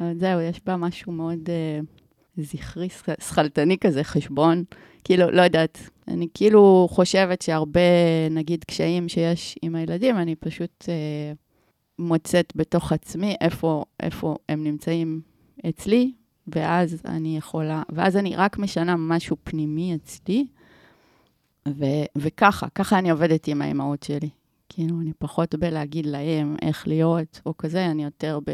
אבל זהו, יש בה משהו מאוד uh, זכרי, שכ- שכלתני כזה, חשבון. כאילו, לא יודעת, אני כאילו חושבת שהרבה, נגיד, קשיים שיש עם הילדים, אני פשוט uh, מוצאת בתוך עצמי איפה, איפה הם נמצאים אצלי, ואז אני יכולה, ואז אני רק משנה משהו פנימי אצלי, ו, וככה, ככה אני עובדת עם האימהות שלי. כאילו, אני פחות בלהגיד להם איך להיות, או כזה, אני יותר ב...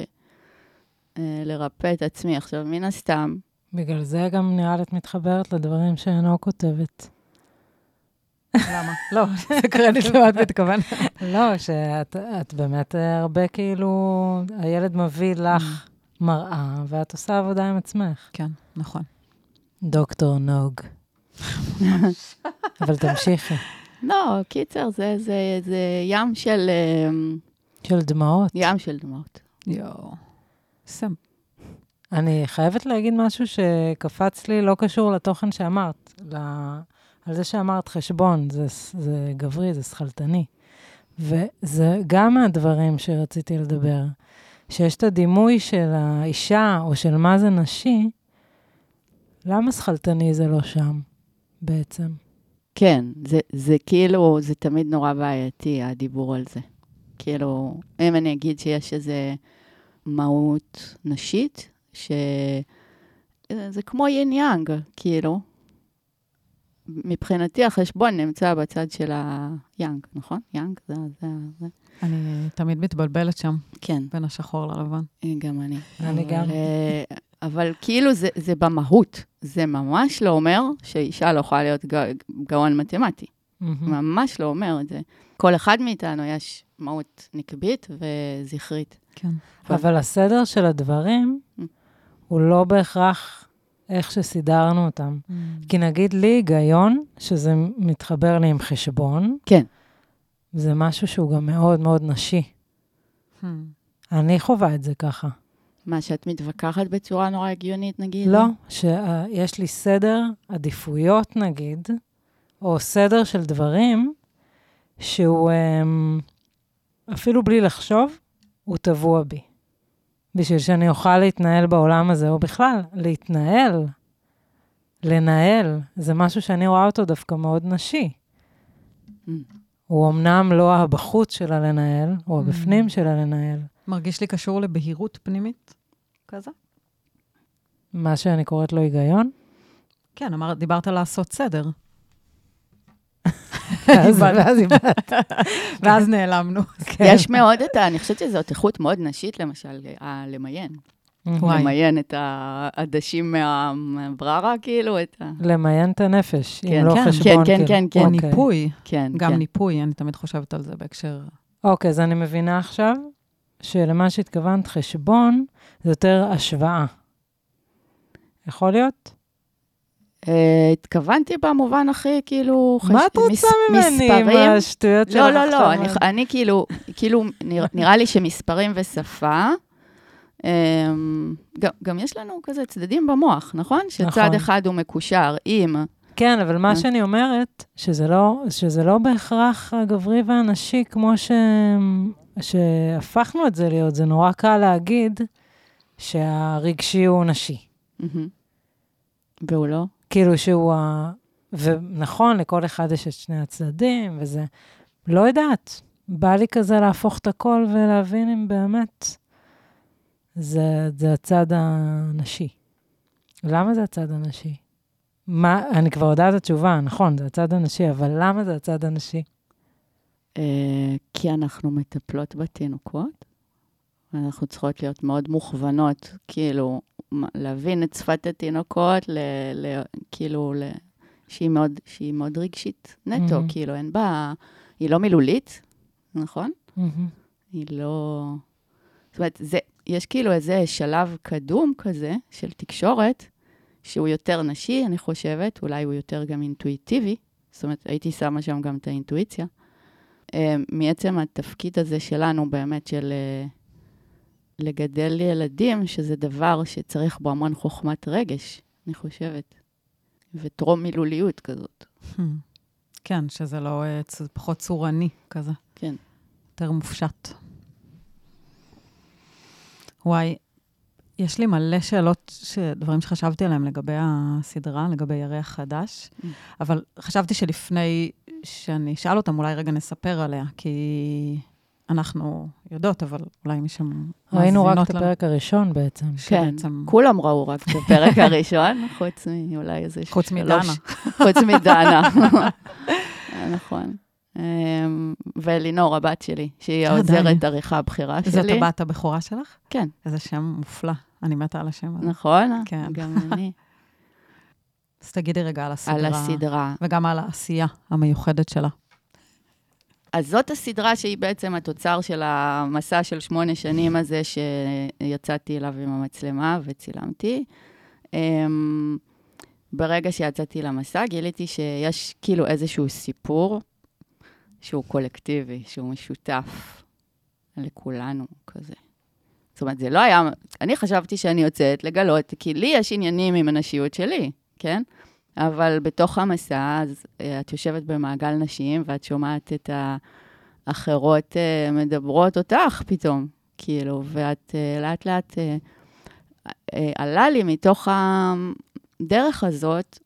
אה, לרפא את עצמי. עכשיו, מן הסתם, בגלל זה גם נראה לי את מתחברת לדברים שנועה כותבת. למה? לא, זה קרדיט למה את מתכוונת. לא, שאת את באמת הרבה כאילו, הילד מביא לך מראה, ואת עושה עבודה עם עצמך. כן, נכון. דוקטור נוג. אבל תמשיכי. לא, קיצר, זה, זה, זה ים של, אה, של דמעות. ים של דמעות. יואו. סם. אני חייבת להגיד משהו שקפץ לי, לא קשור לתוכן שאמרת, ל... על זה שאמרת חשבון, זה, זה גברי, זה שכלתני. וזה גם מהדברים שרציתי לדבר, שיש את הדימוי של האישה או של מה זה נשי, למה שכלתני זה לא שם בעצם? כן, זה, זה כאילו, זה תמיד נורא בעייתי, הדיבור על זה. כאילו, אם אני אגיד שיש איזה מהות נשית, שזה כמו יין יאנג, כאילו. מבחינתי החשבון נמצא בצד של היאנג, נכון? יאנג, זה, זה, זה. אני תמיד מתבלבלת שם, כן, בין השחור ללבן. גם אני. אני גם. אבל כאילו זה, זה במהות. זה ממש לא אומר שאישה לא יכולה להיות גא, גאון מתמטי. מהמם. ממש לא אומר את זה. כל אחד מאיתנו יש מהות נקבית וזכרית. כן. אבל הסדר של הדברים Mm. הוא לא בהכרח איך שסידרנו אותם. כי נגיד לי היגיון, שזה מתחבר לי עם חשבון, כן. זה משהו שהוא גם מאוד מאוד נשי. Hmm. אני חווה את זה ככה. מה, שאת מתווכחת בצורה נורא הגיונית, נגיד? לא, שיש לי סדר עדיפויות, נגיד, או סדר של דברים, שהוא אמ, אפילו בלי לחשוב, הוא טבוע בי. בשביל שאני אוכל להתנהל בעולם הזה, או בכלל, להתנהל, לנהל, זה משהו שאני רואה אותו דווקא מאוד נשי. Mm. הוא אמנם לא הבחוץ של הלנהל, או Mm. הבפנים של הלנהל, מרגיש לי קשור לבהירות פנימית כזה. מה שאני קוראת לו היגיון. כן, אמר, דיברת לעשות סדר. ואז איבדת. ואז נעלמנו. כן. יש מאוד את ה... אני חושבת שזאת איכות מאוד נשית, למשל, הלמיין. וואי. למיין את העדשים מה- מהבררה, כאילו, את ה... למיין את הנפש, כן, אם לא כן, חשבון. כן, כן, כאילו. כן, או כן. אוקיי. ניפוי, כן, גם כן. ניפוי, אני תמיד חושבת על זה בהקשר... אוקיי, אז אני מבינה עכשיו שלמה שהתכוונת חשבון, זה יותר השוואה. יכול להיות? אה, התכוונתי במובן הכי, כאילו... מה חש- את רוצה מס- ממני עם מספרים? השטויות שלך לא, לא? לא, אני, אני כאילו, כאילו, נרא- נראה לי שמספרים ושפה, אמ, גם, גם יש לנו כזה צדדים במוח, נכון? שצד נכון. אחד הוא מקושר עם, כן, אבל מה אה. שאני אומרת, שזה לא, שזה לא בהכרח הגברי והנשי כמו ש... שהפכנו את זה להיות. זה נורא קל להגיד שהרגשי הוא נשי. והוא לא? כאילו שהוא ה... ונכון, לכל אחד יש את שני הצדדים, וזה... לא יודעת. בא לי כזה להפוך את הכל ולהבין אם באמת זה, זה הצד הנשי. למה זה הצד הנשי? מה, אני כבר יודעת את התשובה, נכון, זה הצד הנשי, אבל למה זה הצד הנשי? אה, כי אנחנו מטפלות בתינוקות, ואנחנו צריכות להיות מאוד מוכוונות, כאילו, להבין את שפת התינוקות, ל, ל, כאילו, ל, שהיא, מאוד, שהיא מאוד רגשית נטו, מהמם. כאילו, אין בה, היא לא מילולית, נכון? מהמם. היא לא... זאת אומרת, זה, יש כאילו איזה שלב קדום כזה של תקשורת, שהוא יותר נשי, אני חושבת, אולי הוא יותר גם אינטואיטיבי, זאת אומרת, הייתי שמה שם גם את האינטואיציה. אה, מעצם התפקיד הזה שלנו באמת של אה, לגדל ילדים, שזה דבר שצריך בו המון חוכמת רגש, אני חושבת, וטרום מילוליות כזאת. Hmm. כן, שזה לא, אה, פחות צורני כזה. כן. יותר מופשט. וואי, יש לי מלא שאלות. דברים שחשבתי עליהם לגבי הסדרה, לגבי ירח חדש, Mm. אבל חשבתי שלפני שאני אשאל אותם, אולי רגע נספר עליה, כי אנחנו יודעות, אבל אולי מי שמאזינות ראינו רק את לנו- הפרק הראשון בעצם. כן, שבעצם- כולם ראו רק את הפרק הראשון, חוץ מאולי איזה שלוש... חוץ מדנה. חוץ מדנה. נכון. אמ, ואלינור, הבת שלי, שהיא אה, העוזרת. עריכה הבכירה זאת שלי. הבת הבכורה שלך? כן. איזה שם מופלא. אני מתה על השם הזה. נכון? כן. גם אני. אז תגידי רגע על הסדרה. על הסדרה. וגם על העשייה המיוחדת שלה. אז זאת הסדרה שהיא בעצם התוצר של המסע של שמונה שנים הזה, שיצאתי אליו עם המצלמה וצילמתי. אמ, ברגע שיצאתי למסע, גיליתי שיש כאילו איזשהו סיפור שהוא קולקטיבי, שהוא משותף לכולנו כזה. זאת אומרת, זה לא היה... אני חשבתי שאני יוצאת לגלות, כי לי יש עניינים עם הנשיות שלי, כן? אבל בתוך המסע, אז אה, את יושבת במעגל נשים, ואת שומעת את האחרות אה, מדברות אותך פתאום, כאילו, ואת אה, לאט לאט אה, עלה לי מתוך הדרך הזאת,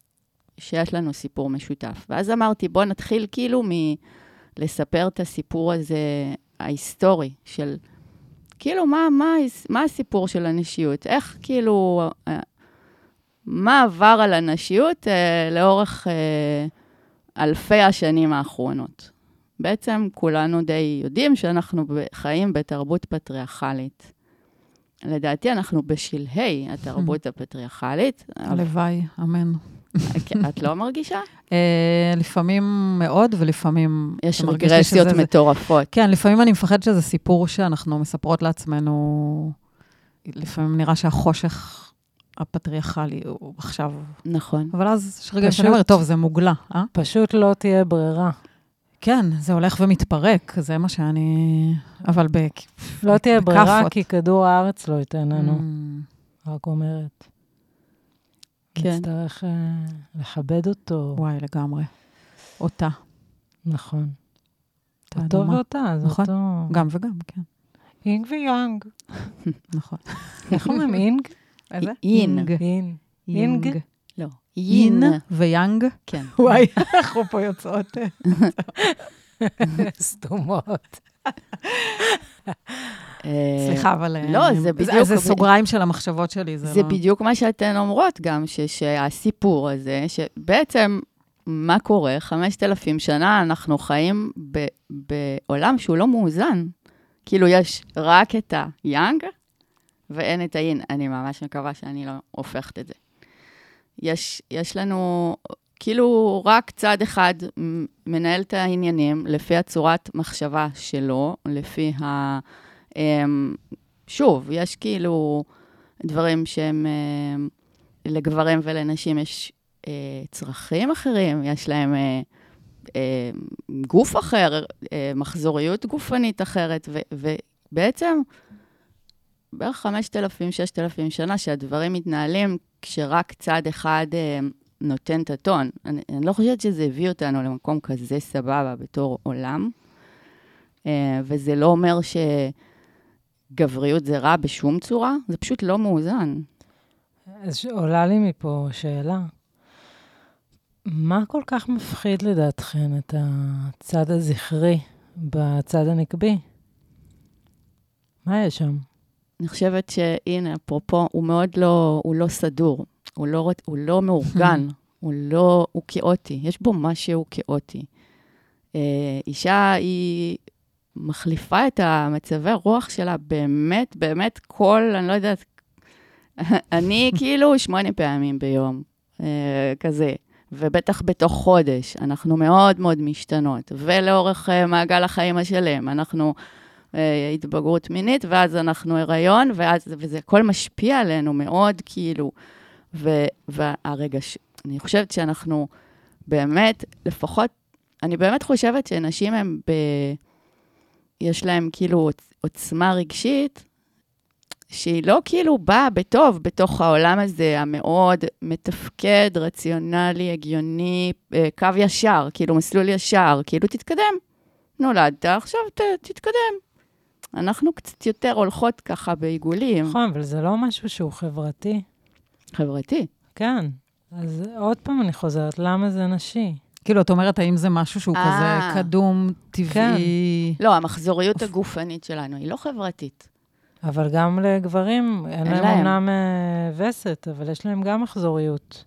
שיש לנו סיפור משותף. ואז אמרתי, בוא נתחיל כאילו מלספר את הסיפור הזה, ההיסטורי, של כאילו, מה, מה, מה הסיפור של הנשיות? איך כאילו, מה עבר על הנשיות אה, לאורך אה, אלפי השנים האחרונות? בעצם כולנו די יודעים שאנחנו חיים בתרבות פטריארכלית. לדעתי, אנחנו בשלהי התרבות הפטריארכלית. הלוואי, אמן. כן, את לא מרגישה? אה, לפעמים מאוד, ולפעמים... יש רגרסיות מטורפות. כן, לפעמים אני מפחדת שזה סיפור שאנחנו מספרות לעצמנו, לפעמים נראה שהחושך הפטריארכלי הוא עכשיו... נכון. אבל אז יש רגעים שאני אומרת, טוב, זה מוגלה, אה? פשוט לא תהיה ברירה. כן, זה הולך ומתפרק, זה מה שאני... אבל ב... לא תהיה ברירה. כי כדור הארץ לא ייתן לנו, Mm, רק אומרת. כן. נצטרך אה, לכבד אותו. וואי, לגמרי. אותה. נכון. אותו. ואותה, זה נכון. אותו... גם וגם, כן, יינג ויאנג. נכון. איך אומרים יינג? איזה? יין. יינג. יין. יינג. יינג? לא. אין יין. ויאנג. כן. וואי, אנחנו פה יוצאות. סתומות. אה, סליחה, אבל... לא, אה, זה בדיוק- זה סוגריים של המחשבות שלי, זה זה לא... בדיוק מה שאתן אומרות גם, שהסיפור הזה, שבעצם, מה קורה? 5,000 שנה אנחנו חיים ב- בעולם שהוא לא מאוזן. כאילו, יש רק את היאנג ואין את האין. אני ממש מקווה שאני לא הופכת את זה. יש, יש לנו, כאילו, רק צד אחד מנהל את העניינים לפי הצורת מחשבה שלו, לפי ה... אמ, שוב, יש כאילו דברים שהם, אמ, לגברים ולנשים יש אה, צרכים אחרים, יש להם אה, אה, גוף אחר, אה, מחזוריות גופנית אחרת, ו- ובעצם בערך 5,000, 6,000 שנה שהדברים מתנהלים כשרק צד אחד אה, נותן את הטון. אני, אני לא חושבת שזה הביא אותנו למקום כזה סבבה בתור עולם, אה, וזה לא אומר שגבריות זה רע בשום צורה, זה פשוט לא מאוזן. אז עולה לי מפה שאלה. מה כל כך מפחיד לדעתכן את הצד הזכרי בצד הנקבי? מה יש שם? אני חושבת שהנה, אפרופו, הוא מאוד לא, הוא לא סדור, הוא לא, הוא לא מאורגן, הוא לא, הוא כאוטי, יש בו משהו כאוטי. אה, אישה היא מחליפה את המצבי רוח שלה באמת, באמת כל, אני לא יודעת, אני כאילו שמונה פעמים ביום, אה, כזה. ובטח בתוך חודש, אנחנו מאוד מאוד משתנות. ולאורך אה, מעגל החיים השלם, אנחנו התבגרות מינית, ואז אנחנו הריון, ואז, וזה הכל משפיע עלינו מאוד, כאילו. ו, והרגש, אני חושבת שאנחנו באמת, לפחות, אני באמת חושבת שנשים הן ב... יש להן כאילו עוצ- עוצמה רגשית, שהיא לא כאילו באה בטוב בתוך העולם הזה המאוד מתפקד, רציונלי, הגיוני, אה, קו ישר, כאילו מסלול ישר, כאילו תתקדם. נולדת, עכשיו ת, תתקדם. אנחנו קצת יותר הולכות ככה בעיגולים. נכון, אבל זה לא משהו שהוא חברתי. חברתי. כן. אז עוד פעם אני חוזרת, למה זה נשי? כאילו, את אומרת, האם זה משהו שהוא אה. כזה קדום, טבעי? לא, המחזוריות הגופנית שלנו היא לא חברתית. אבל גם לגברים, אין אין להם. אמנם אה, וסת, אבל יש להם גם מחזוריות.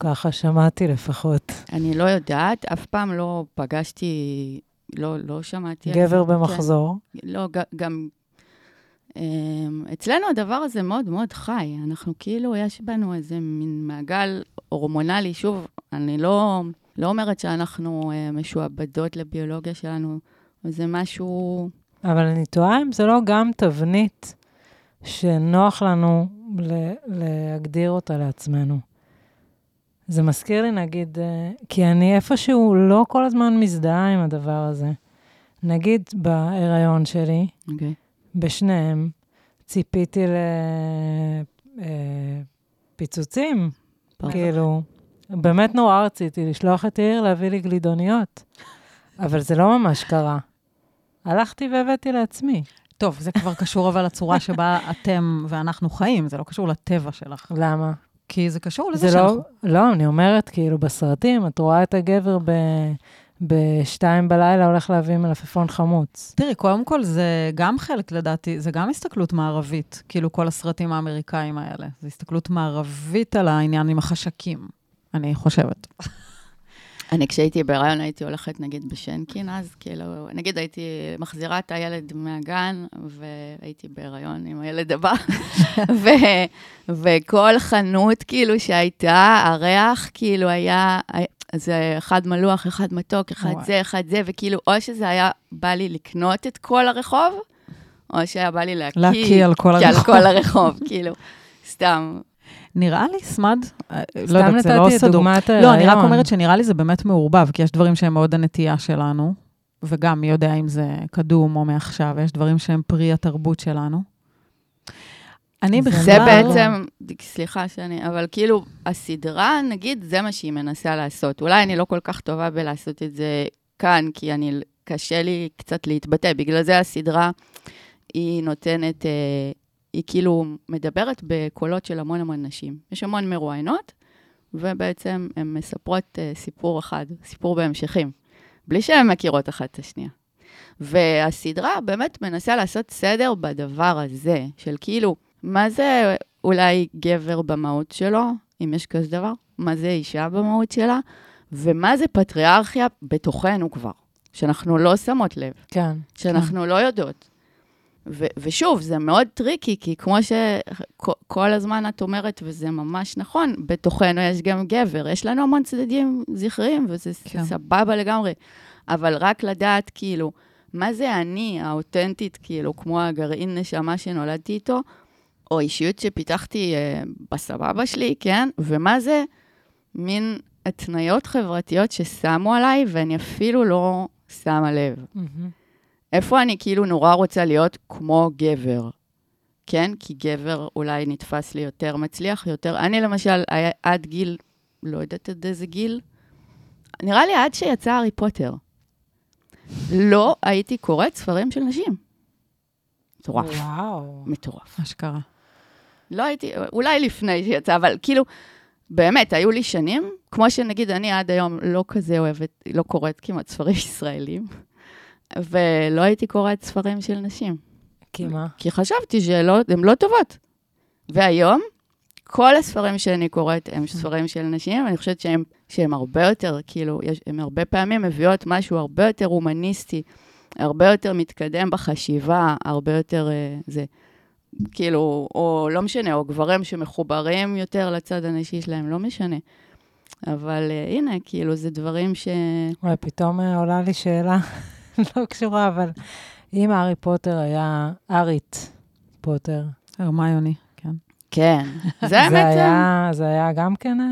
ככה שמעתי לפחות. אני לא יודעת, אף פעם לא פגשתי, לא, לא שמעתי. גבר במחזור. כן. לא, גם... אמ, אצלנו הדבר הזה מאוד מאוד חי. אנחנו כאילו, יש בנו איזה מין מעגל הורמונלי. שוב, אני לא, לא אומרת שאנחנו אה, משועבדות לביולוגיה שלנו, זה משהו... אבל אני תוהה אם זה לא גם תבנית שנוח לנו להגדיר אותה לעצמנו. זה מזכיר לי, נגיד, אה, כי אני איפשהו לא כל הזמן מזדהה עם הדבר הזה. נגיד בהיריון שלי, אוקיי. בשניהם, ציפיתי לפיצוצים. כאילו, באמת נורא רציתי לשלוח את יאיר להביא לי גלידוניות, אבל זה לא ממש קרה. הלכתי והבאתי לעצמי. טוב, זה כבר קשור אבל לצורה שבה אתם ואנחנו חיים, זה לא קשור לטבע שלך. למה? כי זה קשור לזה זה לא, שאנחנו... לא, אני אומרת, כאילו, בסרטים, את רואה את הגבר ב, בשתיים בלילה הולך להביא מלפפון חמוץ. תראי, קודם כל זה גם חלק, לדעתי, זה גם הסתכלות מערבית, כאילו כל הסרטים האמריקאים האלה. זו הסתכלות מערבית על העניין עם החשקים, אני חושבת. אני כשהייתי בהיריון הייתי הולכת נגיד בשנקין אז, כאילו, נגיד הייתי מחזירה את הילד מהגן, והייתי בהיריון עם הילד הבא, ו, וכל חנות כאילו שהייתה, הריח כאילו היה, זה אחד מלוח, אחד מתוק, אחד וואי. זה, אחד זה, וכאילו, או שזה היה בא לי לקנות את כל הרחוב, או שהיה בא לי להקיא. להקיא על. כל הרחוב, כאילו, סתם. נראה לי, סמד, אה, לא סתם יודעת, זה לא נתתי את סדור. דוגמת לא, אני רק. אומרת שנראה לי זה באמת מעורבב, כי יש דברים שהם מאוד הנטייה שלנו, וגם מי יודע אם זה קדום או מעכשיו, יש דברים שהם פרי התרבות שלנו. אני בכלל... זה לא- בעצם, סליחה שאני, אבל כאילו, הסדרה, נגיד, זה מה שהיא מנסה לעשות. אולי אני לא כל כך טובה בלעשות את זה כאן, כי אני, קשה לי קצת להתבטא. בגלל זה הסדרה, היא נותנת, אה, היא כאילו מדברת בקולות של המון המון נשים. יש המון מרואיינות, ובעצם הן מספרות אה, סיפור אחד, סיפור בהמשכים, בלי שהן מכירות אחת את השנייה. והסדרה באמת מנסה לעשות סדר בדבר הזה, של כאילו, מה זה אולי גבר במהות שלו, אם יש כזה דבר? מה זה אישה במהות שלה? ומה זה פטריארכיה בתוכנו כבר, שאנחנו לא שמות לב, כן. שאנחנו לא יודעות. ו- ושוב, זה מאוד tricky, כי כמו שכל הזמן את אומרת, וזה ממש נכון, בתוכנו יש גם גבר. יש לנו המון צדדים זכריים, וזה כן. סבבה לגמרי. אבל רק לדעת, כאילו, מה זה אני, האותנטית, כאילו, כמו הגרעין נשמה שנולדתי איתו, או אישיות שפיתחתי אה, בסבבה שלי, כן? ומה זה מין התניות חברתיות ששמו עליי, ואני אפילו לא שמה לב. מהמם. איפה אני כאילו נורא רוצה להיות כמו גבר, כן? כי גבר אולי נתפס לי יותר מצליח, יותר... אני למשל, היה- עד גיל, לא יודעת עד איזה גיל, נראה לי עד שיצא הארי פוטר. לא הייתי קוראת ספרים של נשים. מטורף, וואו. מטורף. אשכרה. לא הייתי, אולי לפני שיצא, אבל כאילו, באמת, היו לי שנים, כמו שנגיד, אני עד היום לא כזה אוהבת, לא קוראת כמעט ספרים ישראלים, ולא הייתי קוראת ספרים של נשים. כי מה? כי חשבתי שהן לא טובות. והיום, כל הספרים שאני קוראת הם ספרים של נשים, ואני חושבת שהם, שהם הרבה יותר, כאילו, יש, הם הרבה פעמים מביאות משהו הרבה יותר הומניסטי, הרבה יותר מתקדם בחשיבה, הרבה יותר אה, זה. כאילו, או לא משנה, או גברים שמחוברים יותר לצד הנשי שלהם, לא משנה. אבל אה, הנה, כאילו, זה דברים ש... וואי, פתאום אה, עולה לי שאלה לא קשורה, אבל אם הארי פוטר היה ארית פוטר, הרמיוני, כן. כן, זה האמת, זה- היה, זה היה גם כן אה,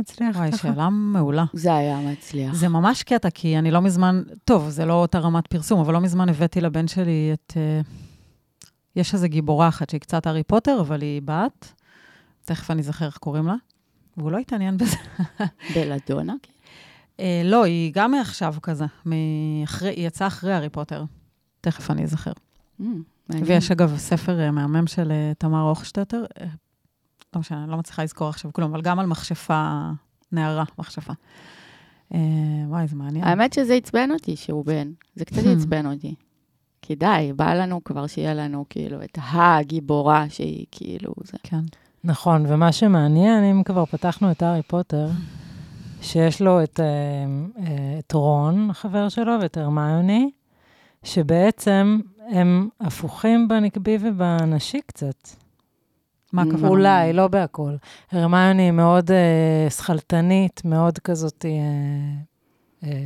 מצליח וואי? שאלה מעולה. זה היה מצליח. זה ממש קטע, כי אני לא מזמן, טוב, זה לא אותה רמת פרסום, אבל לא מזמן הבאתי לבן שלי את... אה, יש איזו גיבורה אחת שהיא קצת הארי פוטר, אבל היא בת, תכף אני אזכר איך קוראים לה, והוא לא התעניין בזה. בלדונה? אה, לא, היא גם מעכשיו כזה, מאחרי, היא יצאה אחרי הארי פוטר. תכף אני אזכר. Mm. ויש אגב ספר אה, מהמם של אה, תמר הוכשטטר, אה, לא משנה, אני לא מצליחה לזכור עכשיו כלום, אבל גם על מכשפה, נערה, מכשפה. אה, וואי, זה מעניין. האמת שזה עצבן אותי שהוא בן. זה קצת עצבן אותי. כי די, בא לנו כבר שיהיה לנו כאילו את הגיבורה שהיא כאילו זה. כן. נכון, ומה שמעניין, אם כבר פתחנו את הארי פוטר, שיש לו את, אה, אה, את רון, החבר שלו, ואת הרמיוני, שבעצם הם הפוכים בנקבי ובנשי קצת. מה הכוונה? אולי, לא בהכל. הרמיוני היא מאוד אה, שכלתנית, מאוד כזאת... אה, אה,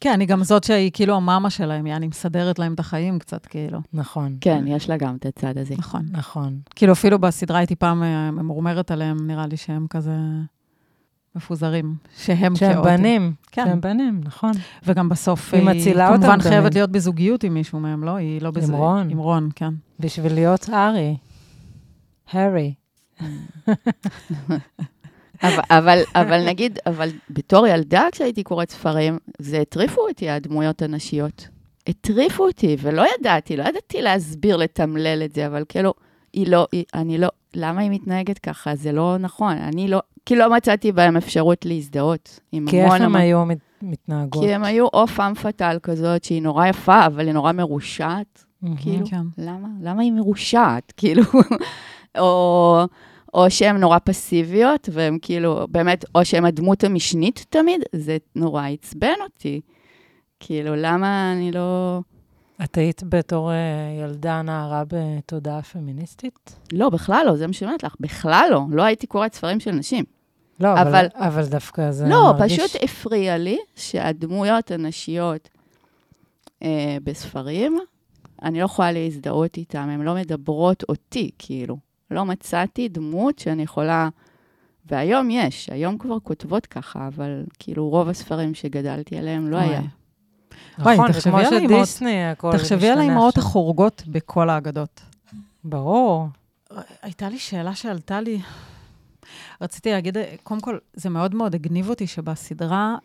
כן, היא גם זאת שהיא כאילו המאמה שלהם, יעני מסדרת להם את החיים קצת, כאילו. נכון, כן, יש לה גם את הצד הזה. נכון. נכון. כאילו, אפילו בסדרה הייתי פעם אה, ממורמרת עליהם, נראה לי שהם כזה מפוזרים, שהם שהם כאוטים. בנים, כן. שהם בנים, נכון. וגם בסוף היא היא מצילה אותם כמובן. חייבת להיות בזוגיות עם מישהו מהם, לא? היא לא בזה. רון. עם רון, כן. בשביל להיות הארי. הארי. אבל, אבל, אבל נגיד, אבל בתור ילדה כשהייתי קוראת ספרים, זה הטריפו אותי, הדמויות הנשיות. הטריפו אותי, ולא ידעתי, לא ידעתי להסביר, לתמלל את זה, אבל כאילו, היא לא, היא, אני לא, למה היא מתנהגת ככה? זה לא נכון, אני לא, כי לא מצאתי בהם אפשרות להזדהות עם כי איך הם המון... היו מת- מתנהגות? כי הם היו או פאם פאטל כזאת, שהיא נורא יפה, אבל היא נורא מרושעת. מהמם. כאילו, כן. למה? למה היא מרושעת? כאילו, או, או שהן נורא פסיביות, והן כאילו, באמת, או שהן הדמות המשנית תמיד, זה נורא עצבן אותי. כאילו, למה אני לא... את היית בתור אה, ילדה נערה בתודעה פמיניסטית? לא, בכלל לא, זה מה שאני אומרת לך, בכלל לא. לא הייתי קוראת ספרים של נשים. לא, אבל, אבל- אבל דווקא זה לא, מרגיש... פשוט הפריע לי שהדמויות הנשיות אה, בספרים, אני לא יכולה להזדהות איתן, הן לא מדברות אותי, כאילו. לא מצאתי דמות שאני יכולה... והיום יש, היום כבר כותבות ככה, אבל כאילו רוב הספרים שגדלתי עליהם לא. היה. וואי, נכון, זה תחשבי כמו על האימהות- שדיסני, הכל תחשבי על האימהות. החורגות בכל האגדות. ברור. הייתה לי שאלה שעלתה לי. רציתי להגיד, קודם כל, זה מאוד מאוד הגניב אותי שבסדרה,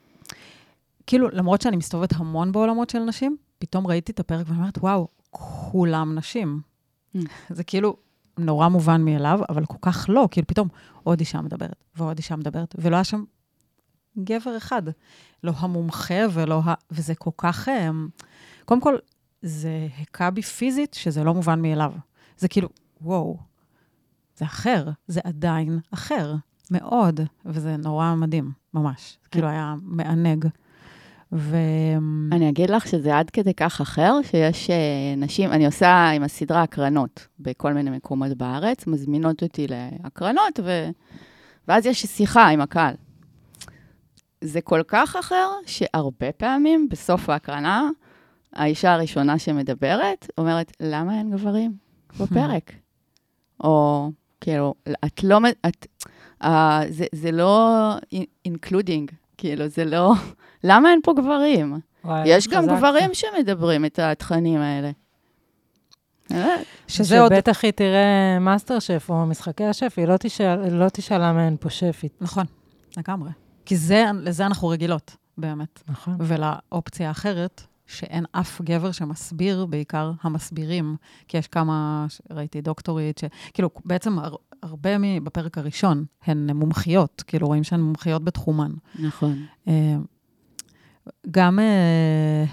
כאילו, למרות שאני מסתובבת המון בעולמות של נשים, פתאום ראיתי את הפרק ואני אומרת, וואו, כולם נשים. Mm. זה כאילו נורא מובן מאליו, אבל כל כך לא, כאילו פתאום עוד אישה מדברת, ועוד אישה מדברת, ולא היה שם גבר אחד. לא המומחה ולא ה... וזה כל כך... אמ, קודם כל, זה הכה בי פיזית שזה לא מובן מאליו. זה כאילו, וואו, זה אחר, זה עדיין אחר, מאוד, וזה נורא מדהים, ממש. כאילו היה מענג. ו... אני אגיד לך שזה עד כדי כך אחר, שיש אה, נשים, אני עושה עם הסדרה הקרנות בכל מיני מקומות בארץ, מזמינות אותי להקרנות, ו... ואז יש שיחה עם הקהל. זה כל כך אחר, שהרבה פעמים בסוף ההקרנה, האישה הראשונה שמדברת אומרת, למה אין גברים בפרק? או כאילו, את לא, את, uh, זה, זה לא including, כאילו, זה לא, למה אין פה גברים? וואי, יש גם גברים שמדברים את התכנים האלה. שזה עוד... שבטח היא תראה מאסטר שף או משחקי השף, היא לא תשאל, לא תשאל למה אין פה שפית. נכון, לגמרי. כי זה, לזה אנחנו רגילות, באמת. נכון. ולאופציה האחרת, שאין אף גבר שמסביר, בעיקר המסבירים, כי יש כמה, ראיתי דוקטורית, שכאילו, בעצם הר, הרבה בפרק הראשון הן מומחיות, כאילו, רואים שהן מומחיות בתחומן. נכון. אה, גם, אה,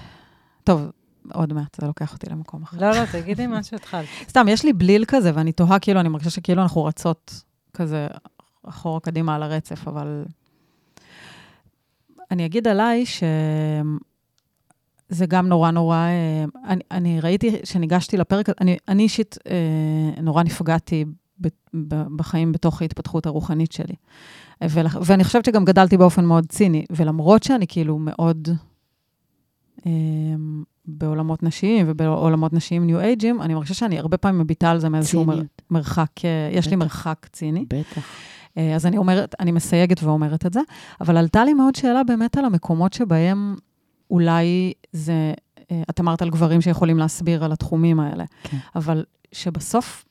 טוב, עוד מעט, זה לוקח אותי למקום אחר. לא, לא, תגידי מה שהתחלת. סתם, יש לי בליל כזה, ואני תוהה, כאילו, אני מרגישה שכאילו אנחנו רצות כזה אחורה קדימה על הרצף, אבל... אני אגיד עליי ש... זה גם נורא נורא, אה, אני, אני ראיתי, כשניגשתי לפרק, אני, אני אישית אה, נורא נפגעתי בחיים בתוך ההתפתחות הרוחנית שלי. ול, ואני חושבת שגם גדלתי באופן מאוד ציני, ולמרות שאני כאילו מאוד אה, בעולמות נשיים ובעולמות נשיים ניו אייג'ים, אני מרגישה שאני הרבה פעמים מביטה על זה מאיזשהו מר, מרחק, יש בטח. לי מרחק ציני. בטח. אז אני אומרת, אני מסייגת ואומרת את זה, אבל עלתה לי מאוד שאלה באמת על המקומות שבהם אולי זה, אה, את אמרת על גברים שיכולים להסביר על התחומים האלה, כן. אבל שבסוף,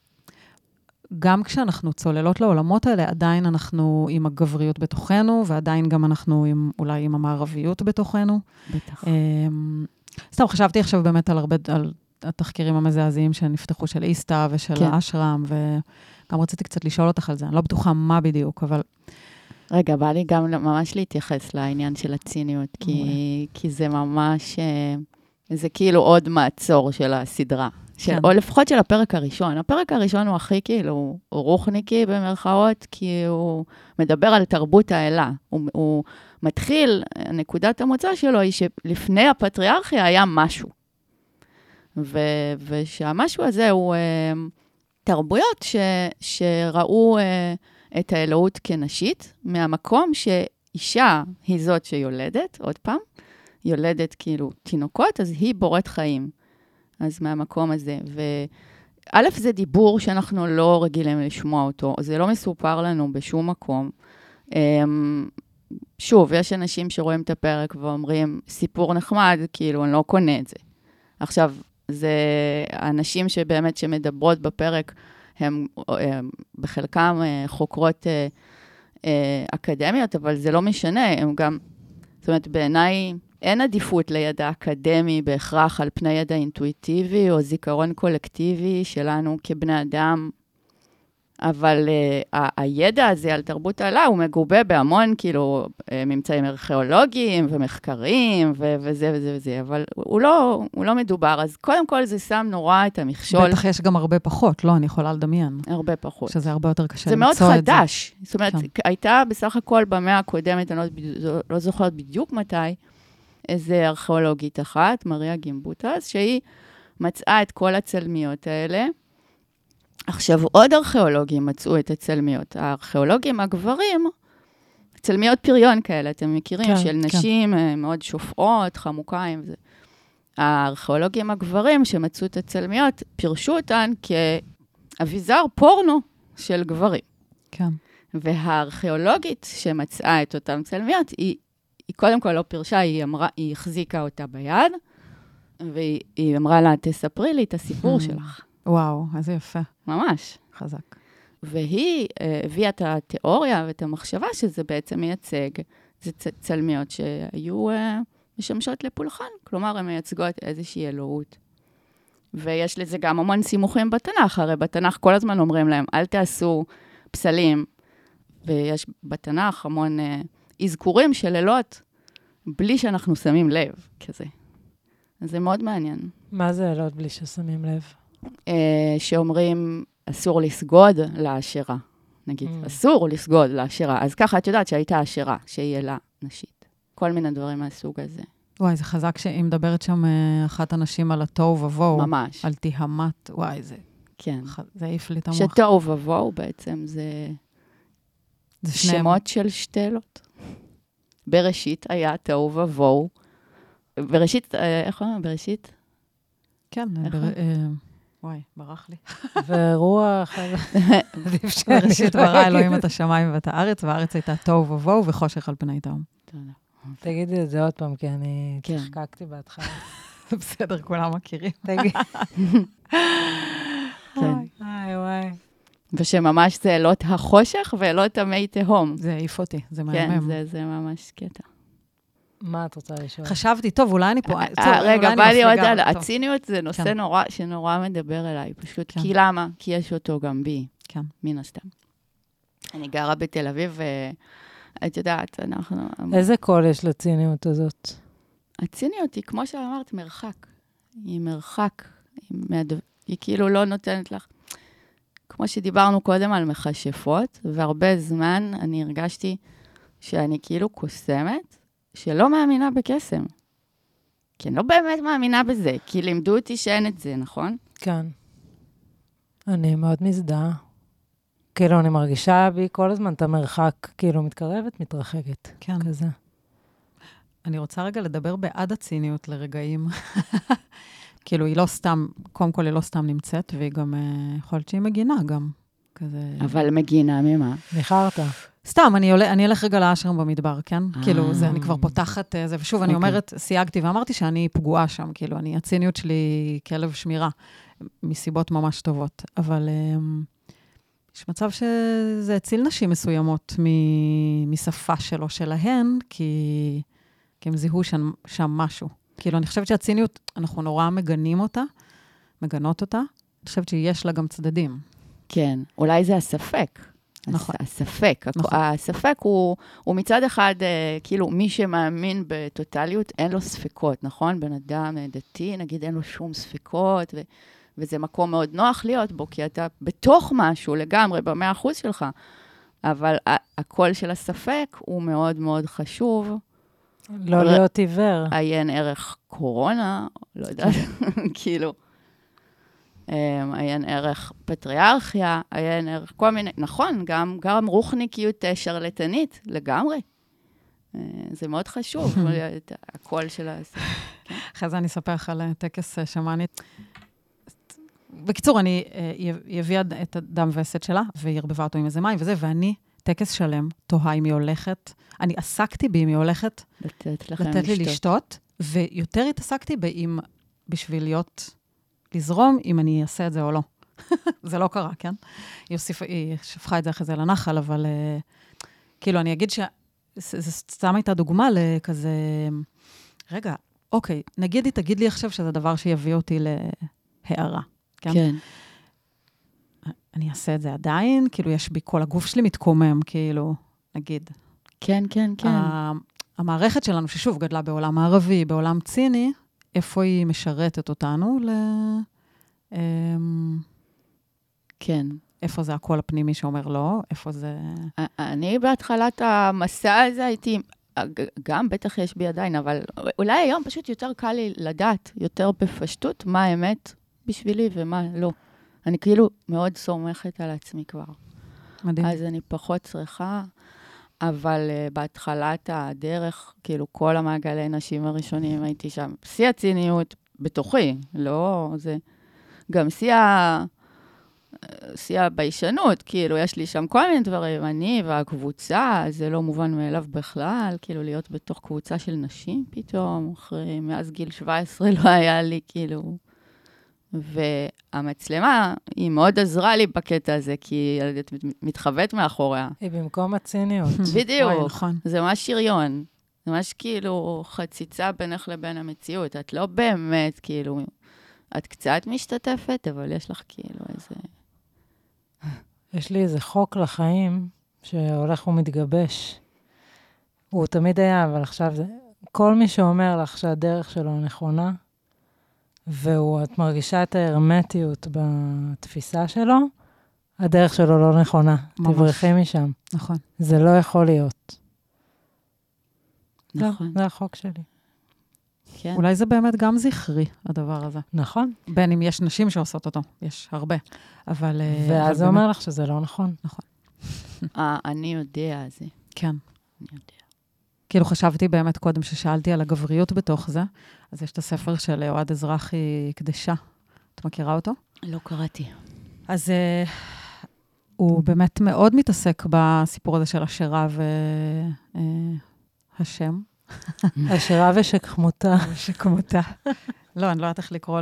גם כשאנחנו צוללות לעולמות האלה, עדיין אנחנו עם הגבריות בתוכנו, ועדיין גם אנחנו עם, אולי עם המערביות בתוכנו. בטח. אמ, סתם, חשבתי עכשיו באמת על הרבה, על התחקירים המזעזעים שנפתחו של איסתא ושל כן. אשרם, וגם רציתי קצת לשאול אותך על זה, אני לא בטוחה מה בדיוק, אבל... רגע, בא לי גם ממש להתייחס לעניין של הציניות, כי, כי זה ממש, אה, זה כאילו עוד מעצור של הסדרה. של, כן. או לפחות של הפרק הראשון. הפרק הראשון הוא הכי כאילו רוחניקי במרכאות, כי הוא מדבר על תרבות האלה. הוא, הוא מתחיל, נקודת המוצא שלו היא שלפני הפטריארכיה היה משהו. ו, ושהמשהו הזה הוא אה, תרבויות ש, שראו... אה, את האלוהות כנשית, מהמקום שאישה היא זאת שיולדת, עוד פעם, יולדת כאילו תינוקות, אז היא בורת חיים. אז מהמקום הזה. וא', זה דיבור שאנחנו לא רגילים לשמוע אותו, זה לא מסופר לנו בשום מקום. אמ, שוב, יש אנשים שרואים את הפרק ואומרים, סיפור נחמד, כאילו, אני לא קונה את זה. עכשיו, זה הנשים שבאמת, שמדברות בפרק, הן בחלקם אה, חוקרות אה, אה, אקדמיות, אבל זה לא משנה, הם גם, זאת אומרת, בעיניי אין עדיפות לידע אקדמי בהכרח על פני ידע אינטואיטיבי או זיכרון קולקטיבי שלנו כבני אדם. אבל uh, הידע הזה על תרבות העלה הוא מגובה בהמון, כאילו, אה, ממצאים ארכיאולוגיים ומחקרים ו- וזה וזה וזה, אבל הוא לא, הוא לא מדובר. אז קודם כל זה שם נורא את המכשול. בטח יש גם הרבה פחות, לא, אני יכולה לדמיין. הרבה פחות. שזה הרבה יותר קשה למצוא את זה. זה מאוד חדש. זאת אומרת, כן. הייתה בסך הכל במאה הקודמת, אני לא, לא זוכרת בדיוק מתי, איזה ארכיאולוגית אחת, מריה גימבוטס, שהיא מצאה את כל הצלמיות האלה. עכשיו, עוד ארכיאולוגים מצאו את הצלמיות. הארכיאולוגים הגברים, צלמיות פריון כאלה, אתם מכירים? כן, של כן. נשים כן. מאוד שופעות, חמוקיים וזה. הארכיאולוגים הגברים שמצאו את הצלמיות, פירשו אותן כאביזר פורנו של גברים. כן. והארכיאולוגית שמצאה את אותן צלמיות, היא, היא קודם כל לא פירשה, היא, אמרה, היא החזיקה אותה ביד, והיא אמרה לה, תספרי לי את הסיפור שלך. וואו, איזה יפה. ממש. חזק. והיא uh, הביאה את התיאוריה ואת המחשבה שזה בעצם מייצג, זה צ- צלמיות שהיו uh, משמשות לפולחן, כלומר, הן מייצגות איזושהי אלוהות. ויש לזה גם המון סימוכים בתנ"ך, הרי בתנ"ך כל הזמן אומרים להם, אל תעשו פסלים, ויש בתנ"ך המון uh, אזכורים של אלות, בלי שאנחנו שמים לב, כזה. זה מאוד מעניין. מה זה אלות בלי ששמים לב? אה, שאומרים, אסור לסגוד לעשירה. נגיד, Mm. אסור לסגוד לעשירה. אז ככה את יודעת שהייתה עשירה, שהיא אלה נשית. כל מיני דברים מהסוג הזה. וואי, זה חזק שהיא מדברת שם אה, אחת הנשים על התוהו ובוהו. ממש, על תיהמת, וואי, זה, כן. זה העיף לי את המוח. שתוהו ובוהו בעצם זה זה שניהם. שמות של שתי אלות. בראשית היה תוהו ובוהו. בראשית, אה, איך אומרים? בראשית? כן, בר... וואי, ברח לי. ורוח, עדיף לא ברא אלוהים את השמיים ואת הארץ, והארץ הייתה תוהו ובוהו וחושך על פני תהום. תגידי את זה עוד פעם, כי אני כן. צחקקתי בהתחלה. בסדר, כולם מכירים. תגיד. כן. וואי, וואי. ושממש זה אלות החושך ואלות המי תהום. זה העיף אותי, זה כן, מהמם. זה, זה ממש קטע. מה את רוצה לשאול? חשבתי, טוב, אולי אני פה... אה, רגע, בא לי עוד על... הציניות זה נושא כן. נורא, שנורא מדבר אליי, פשוט. כן. כי למה? כי יש אותו גם בי, כן. מן הסתם. אני גרה בתל אביב, ואת יודעת, אנחנו... איזה קול יש לציניות הזאת? הציניות היא, כמו שאמרת, מרחק. היא מרחק. היא, מהד... היא כאילו לא נותנת לך... כמו שדיברנו קודם על מכשפות, והרבה זמן אני הרגשתי שאני כאילו קוסמת, שלא מאמינה בקסם. כי אני לא באמת מאמינה בזה, כי לימדו אותי שאין את זה, נכון? כן. אני מאוד מזדהה. כאילו, אני מרגישה בי כל הזמן את המרחק, כאילו, מתקרבת, מתרחקת. כן. כזה. אני רוצה רגע לדבר בעד הציניות לרגעים. כאילו, היא לא סתם, קודם כל, היא לא סתם נמצאת, והיא גם, אה, יכול להיות שהיא מגינה גם. כזה... אבל מגינה ממה? ניחרת. סתם, אני, עולה, אני אלך רגע לאשרם במדבר, כן? אה. כאילו, זה, אני כבר פותחת אה, זה, ושוב, אני אוקיי. אומרת, סייגתי ואמרתי שאני פגועה שם, כאילו, אני, הציניות שלי כלב שמירה, מסיבות ממש טובות. אבל um, יש מצב שזה הציל נשים מסוימות מ, משפה שלו שלהן, כי, כי הם זיהו שם, שם משהו. כאילו, אני חושבת שהציניות, אנחנו נורא מגנים אותה, מגנות אותה. אני חושבת שיש לה גם צדדים. כן, אולי זה הספק. נכון. הס- הספק. נכון. הספק הוא, הוא מצד אחד, אה, כאילו, מי שמאמין בטוטליות, אין לו ספקות, נכון? בן אדם אה, דתי, נגיד, אין לו שום ספקות, ו, וזה מקום מאוד נוח להיות בו, כי אתה בתוך משהו לגמרי, במאה אחוז שלך. אבל הקול של הספק הוא מאוד מאוד חשוב. לא להיות עיוור. עיין ערך קורונה, לא יודעת, כאילו, אמ, עיין ערך פטריארכיה, עיין ערך כל מיני, נכון, גם, גם רוחניקיות אה, שרלטנית, לגמרי. אה, זה מאוד חשוב, את הקול של ה... אחרי זה אני אספר לך על אה, טקס אה, שמאנית. בקיצור, אני, אה, היא הביאה את הדם וסת שלה, והיא ערבבה אותו עם איזה מים וזה, ואני, טקס שלם, תוהה אם היא הולכת. אני עסקתי בי אם היא הולכת לתת לתת לי לשתות, ויותר התעסקתי באם, בשביל להיות, לזרום, אם אני אעשה את זה או לא. זה לא קרה, כן? היא, הוסיפה, היא שפכה את זה אחרי זה לנחל, אבל uh, כאילו, אני אגיד שזו סתם הייתה דוגמה לכזה, רגע, אוקיי, נגיד היא תגיד לי עכשיו שזה דבר שיביא אותי להערה, כן? כן. אני אעשה את זה עדיין? כאילו, יש בי, כל הגוף שלי מתקומם, כאילו, נגיד. כן, כן, כן. המערכת שלנו, ששוב, גדלה בעולם הערבי, בעולם ציני, איפה היא משרתת אותנו? ל... אמ, כן. איפה זה הקול הפנימי שאומר לא? איפה זה... אני בהתחלת המסע הזה הייתי, גם בטח יש בי עדיין, אבל אולי היום פשוט יותר קל לי לדעת יותר בפשטות מה האמת בשבילי ומה לא. אני כאילו מאוד סומכת על עצמי כבר. מדהים. אז אני פחות צריכה, אבל uh, בהתחלת הדרך, כאילו כל המעגלי נשים הראשונים הייתי שם. שיא הציניות בתוכי, לא זה. גם שיא ה... שיא הביישנות, כאילו, יש לי שם כל מיני דברים. אני והקבוצה, זה לא מובן מאליו בכלל, כאילו, להיות בתוך קבוצה של נשים פתאום, אחרי, מאז גיל 17 לא היה לי, כאילו... והמצלמה, היא מאוד עזרה לי בקטע הזה, כי את מתחבאת מאחוריה. היא במקום הציניות. בדיוק. וואי, נכון. זה ממש שריון. זה ממש כאילו חציצה בינך לבין המציאות. את לא באמת, כאילו, את קצת משתתפת, אבל יש לך כאילו איזה... יש לי איזה חוק לחיים שהולך ומתגבש. הוא תמיד היה, אבל עכשיו זה... כל מי שאומר לך שהדרך שלו נכונה, ואת מרגישה את ההרמטיות בתפיסה שלו, הדרך שלו לא נכונה. ממש. תברחי משם. נכון. זה לא יכול להיות. זהו, נכון, זה החוק שלי. כן. אולי זה באמת גם זכרי, הדבר הזה. נכון. בין אם יש נשים שעושות אותו, יש הרבה. אבל... אה, ואז זה אומר לך שזה לא נכון. אה, אני יודע זה. כן. אני יודע. כאילו חשבתי באמת קודם, ששאלתי על הגבריות בתוך זה, אז יש את הספר של אוהד אזרחי, קדשה. את מכירה אותו? לא קראתי. אז uh, הוא באמת מאוד מתעסק בסיפור הזה של השירה והשם. השירה ושכמותה. שכמותה. לא, אני לא יודעת איך לקרוא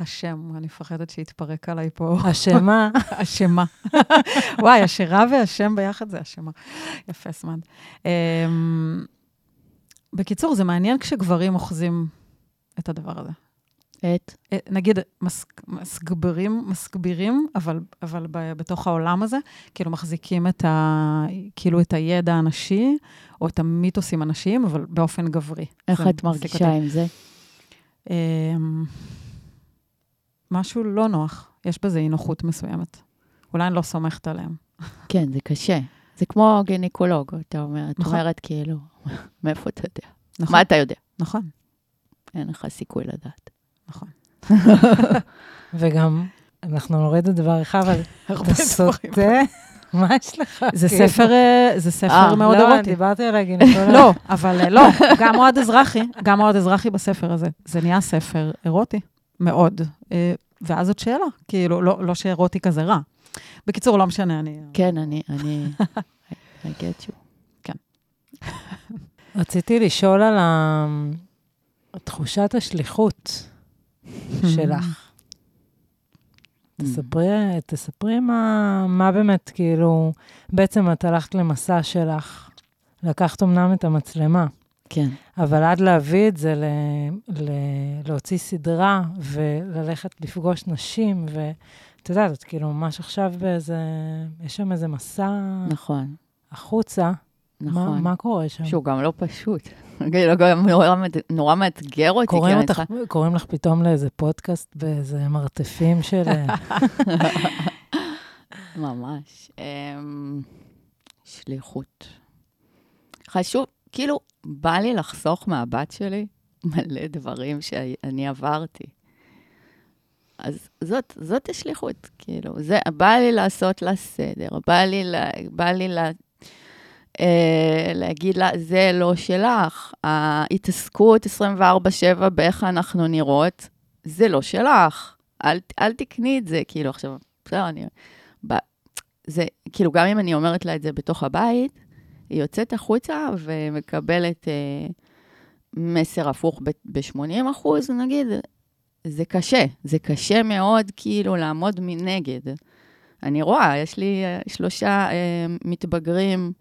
להשם, אני מפחדת שיתפרק עליי פה. אשמה. אשמה. וואי, השירה והשם ביחד זה אשמה. יפה, סמד. Um, בקיצור, זה מעניין כשגברים אוחזים את הדבר הזה. את? אה, נגיד, מס, מסגברים, מסגבירים, אבל, אבל ב, בתוך העולם הזה, כאילו מחזיקים את, ה, כאילו את הידע הנשי, או את המיתוסים הנשיים, אבל באופן גברי. איך את מרגישה אותי. עם זה? אמ, משהו לא נוח, יש בזה אי נוחות מסוימת. אולי אני לא סומכת עליהם. כן, זה קשה. זה כמו גינקולוג, אתה אומר, את נכון. אומרת כאילו, מאיפה אתה יודע? נכון, מה אתה יודע? נכון, אין לך סיכוי לדעת. נכון. וגם, אנחנו נוריד את דבר אחד, אבל אתה. סוטה, מה יש לך? זה כאילו? ספר, אה, זה ספר אה, מאוד לא, אירוטי. דיברתי על הגינקולוג. לא, אבל אה, לא, גם אוהד אזרחי, גם אוהד אזרחי בספר הזה. זה נהיה ספר אירוטי, מאוד. ואז זאת שאלה, כאילו, לא, לא שאירוטיקה זה רע. בקיצור, לא משנה, אני... כן, אני, אני, I get you. רציתי לשאול על ה- תחושת השליחות שלך. תספרי, תספרי מה, מה באמת, כאילו, בעצם את הלכת למסע שלך, לקחת אמנם את המצלמה, כן. אבל עד להביא את זה, ל, ל, להוציא סדרה וללכת לפגוש נשים, ואת יודעת, את כאילו ממש עכשיו באיזה, יש שם איזה מסע נכון, החוצה. מה, נכון. מה קורה שם? שהוא גם לא פשוט. כאילו, גם נורא, מאתגר אותי. קוראים, כי אני אותך, קוראים לך פתאום לאיזה פודקאסט באיזה מרתפים של... ממש. אמ, שליחות. חשוב, כאילו, בא לי לחסוך מהבת שלי מלא דברים שאני עברתי. אז זאת, זאת השליחות, כאילו, זה, בא לי לעשות לה סדר, בא לי, לה, בא לי לה, אה, להגיד לה, זה לא שלך. ההתעסקות 24/7 באיך אנחנו נראות, זה לא שלך. אל, אל תקני את זה, כאילו, עכשיו, בסדר, אני... ב, זה, כאילו, גם אם אני אומרת לה את זה בתוך הבית, היא יוצאת החוצה ומקבלת אה, מסר הפוך ב-80 אחוז, נגיד, זה קשה, זה קשה מאוד כאילו לעמוד מנגד. אני רואה, יש לי אה, שלושה אה, מתבגרים,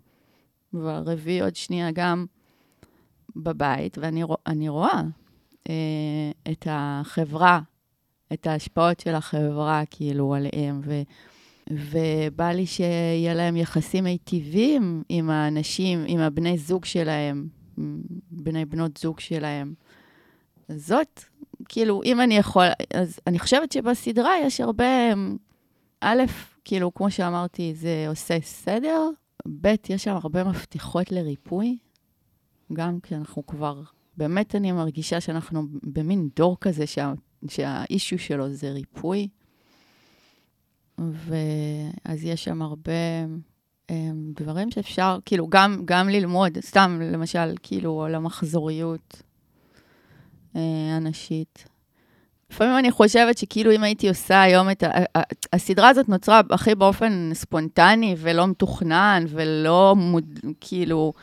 והרביעי עוד שנייה גם בבית, ואני רוא, רואה אה, את החברה, את ההשפעות של החברה כאילו עליהם, ו, ובא לי שיהיה להם יחסים מיטיבים עם האנשים, עם הבני זוג שלהם, בני בנות זוג שלהם. זאת, כאילו, אם אני יכול, אז אני חושבת שבסדרה יש הרבה, א', כאילו, כמו שאמרתי, זה עושה סדר, ב', יש שם הרבה מפתחות לריפוי, גם כי אנחנו כבר, באמת אני מרגישה שאנחנו במין דור כזה שה, שהאישו שלו זה ריפוי, ואז יש שם הרבה הם, דברים שאפשר, כאילו, גם, גם ללמוד, סתם, למשל, כאילו, על המחזוריות אה, הנשית. לפעמים אני חושבת שכאילו אם הייתי עושה היום את ה... הסדרה הזאת נוצרה הכי באופן ספונטני ולא מתוכנן ולא מוד... כאילו...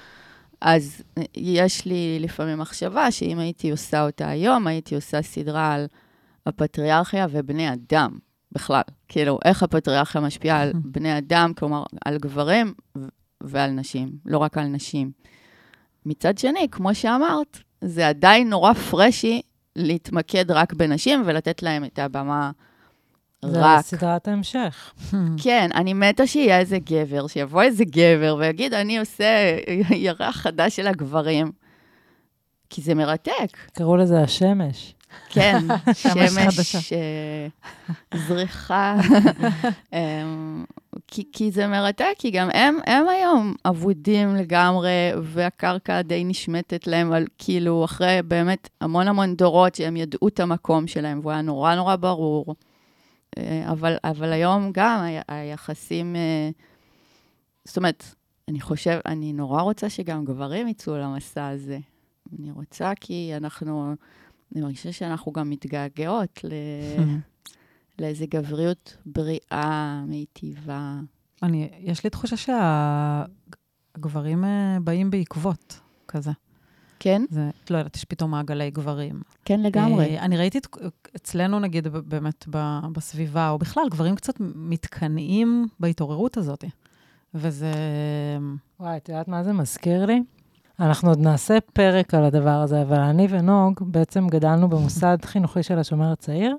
אז יש לי לפעמים מחשבה שאם הייתי עושה אותה היום, הייתי עושה סדרה על הפטריארכיה ובני אדם בכלל. כאילו, איך הפטריארכיה משפיעה על בני אדם, כלומר, על גברים ועל נשים, לא רק על נשים. מצד שני, כמו שאמרת, זה עדיין נורא פרשי להתמקד רק בנשים ולתת להם את הבמה רק. זה סדרת ההמשך. כן, אני מתה שיהיה איזה גבר, שיבוא איזה גבר ויגיד, אני עושה ירח חדש של הגברים. כי זה מרתק. קראו לזה השמש. כן, שמש אה, זריחה. אמ, כי, כי זה מרתק, כי גם הם, הם היום אבודים לגמרי, והקרקע די נשמטת להם, על כאילו, אחרי באמת המון המון דורות שהם ידעו את המקום שלהם, והוא היה נורא נורא ברור. אה, אבל, אבל היום גם ה- היחסים, אה, זאת אומרת, אני חושב, אני נורא רוצה שגם גברים יצאו למסע הזה. אני רוצה כי אנחנו, אני מרגישה שאנחנו גם מתגעגעות ל... לאיזו גבריות בריאה, מיטיבה. אני, יש לי תחושה שהגברים באים בעקבות כזה. כן? זה, לא יודעת, יש פתאום מעגלי גברים. כן לגמרי. אה, אני ראיתי את, אצלנו, נגיד, באמת ב, בסביבה, או בכלל, גברים קצת מתקנאים בהתעוררות הזאת. וזה... וואי, את יודעת מה זה מזכיר לי? אנחנו עוד נעשה פרק על הדבר הזה, אבל אני ונוג בעצם גדלנו במוסד חינוכי של השומר הצעיר.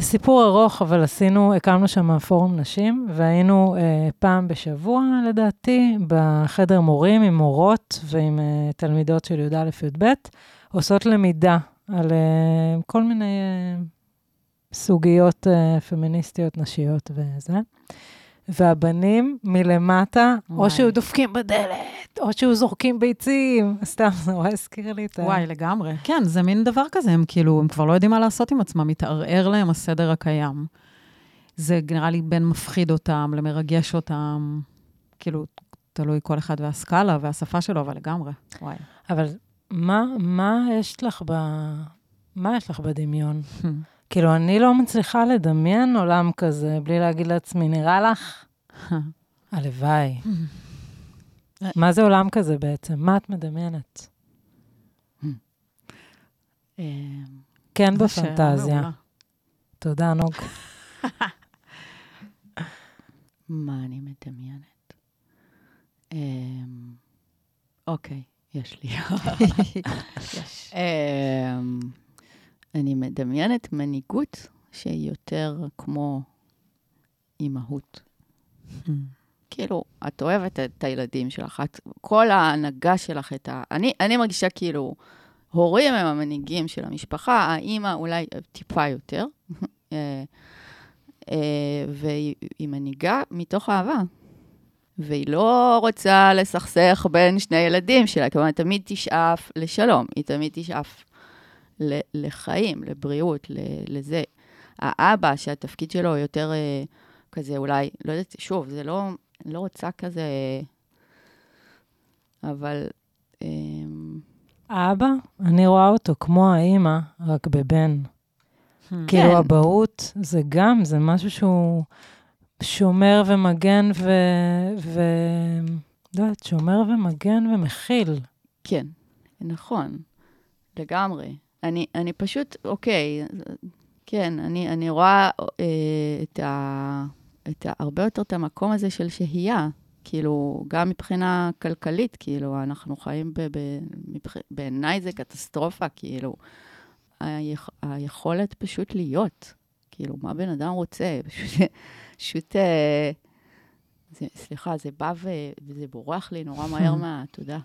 סיפור ארוך, אבל עשינו, הקמנו שם פורום נשים, והיינו אה, פעם בשבוע, לדעתי, בחדר מורים עם מורות ועם אה, תלמידות של י"א-י"ב, עושות למידה על אה, כל מיני אה, סוגיות אה, פמיניסטיות נשיות וזה. והבנים מלמטה, או וואי. שהיו דופקים בדלת, או שהיו זורקים ביצים. סתם, זה נורא הזכיר לי את ה... וואי, לגמרי. כן, זה מין דבר כזה, הם כאילו, הם כבר לא יודעים מה לעשות עם עצמם, מתערער להם הסדר הקיים. זה נראה לי בין מפחיד אותם למרגש אותם, כאילו, תלוי כל אחד והסקאלה והשפה שלו, אבל לגמרי, וואי. אבל מה, מה יש לך ב... מה יש לך בדמיון? כאילו, אני לא מצליחה לדמיין עולם כזה בלי להגיד לעצמי, נראה לך? הלוואי. מה זה עולם כזה בעצם? מה את מדמיינת? אמ, כן בפנטזיה. תודה, נוג. מה אני מדמיינת? אמ, אוקיי, יש לי. יש. אני מדמיינת מנהיגות שהיא יותר כמו אימהות. כאילו, את אוהבת את הילדים שלך, את, כל ההנהגה שלך, את ה... אני, אני מרגישה כאילו, הורים הם המנהיגים של המשפחה, האימא אולי טיפה יותר, אה, אה, והיא היא מנהיגה מתוך אהבה. והיא לא רוצה לסכסך בין שני ילדים שלה, כלומר, תמיד תשאף לשלום, היא תמיד תשאף לחיים, לבריאות, ל- לזה. האבא, שהתפקיד שלו יותר אה, כזה, אולי, לא יודעת, שוב, זה לא, אני לא רוצה כזה, אבל... אה, האבא, אני רואה אותו כמו האימא, רק בבן. כאילו, כן. אבהות זה גם, זה משהו שהוא שומר ומגן ו... ו... לא יודעת, שומר ומגן ומכיל. כן, נכון, לגמרי. אני, אני פשוט, אוקיי, כן, אני, אני רואה אה, את, ה, את ה, הרבה יותר את המקום הזה של שהייה. כאילו, גם מבחינה כלכלית, כאילו, אנחנו חיים ב... ב מבח... בעיניי זה קטסטרופה, כאילו, היכ... היכולת פשוט להיות. כאילו, מה בן אדם רוצה? פשוט, פשוט אה, זה, סליחה, זה בא ו... וזה בורח לי נורא מהר מהתודעה.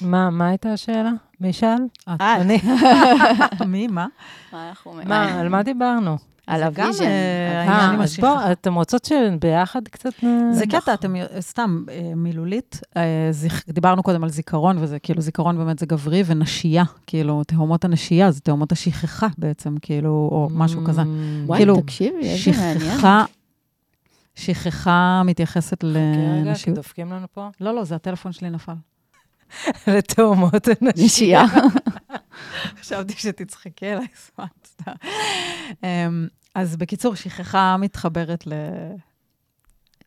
מה, מה הייתה השאלה? מי שאל? את. אני. מי? מה? מה אנחנו... מה, על מה דיברנו? על ה vision. אה, אה, אז. בואו, אתם רוצות שביחד קצת... זה קטע, אתם, סתם, אה, מילולית, אה, דיברנו קודם על זיכרון, וזה כאילו, זיכרון באמת זה גברי, ונשייה, כאילו, תהומות הנשייה, זה תהומות השכחה בעצם, כאילו, או משהו כזה. Mm. וואי, כאילו, תקשיבי, איזה מעניין. שכחה, מתייחסת חכה רגע, כי לנשיות. דופקים לנו פה. לא, לא, זה הטלפון שלי נפל. לתאומות אנשים. נשייה. חשבתי שתצחקי עליי, סתם, סתם. אמ, אז בקיצור, שכחה מתחברת ל...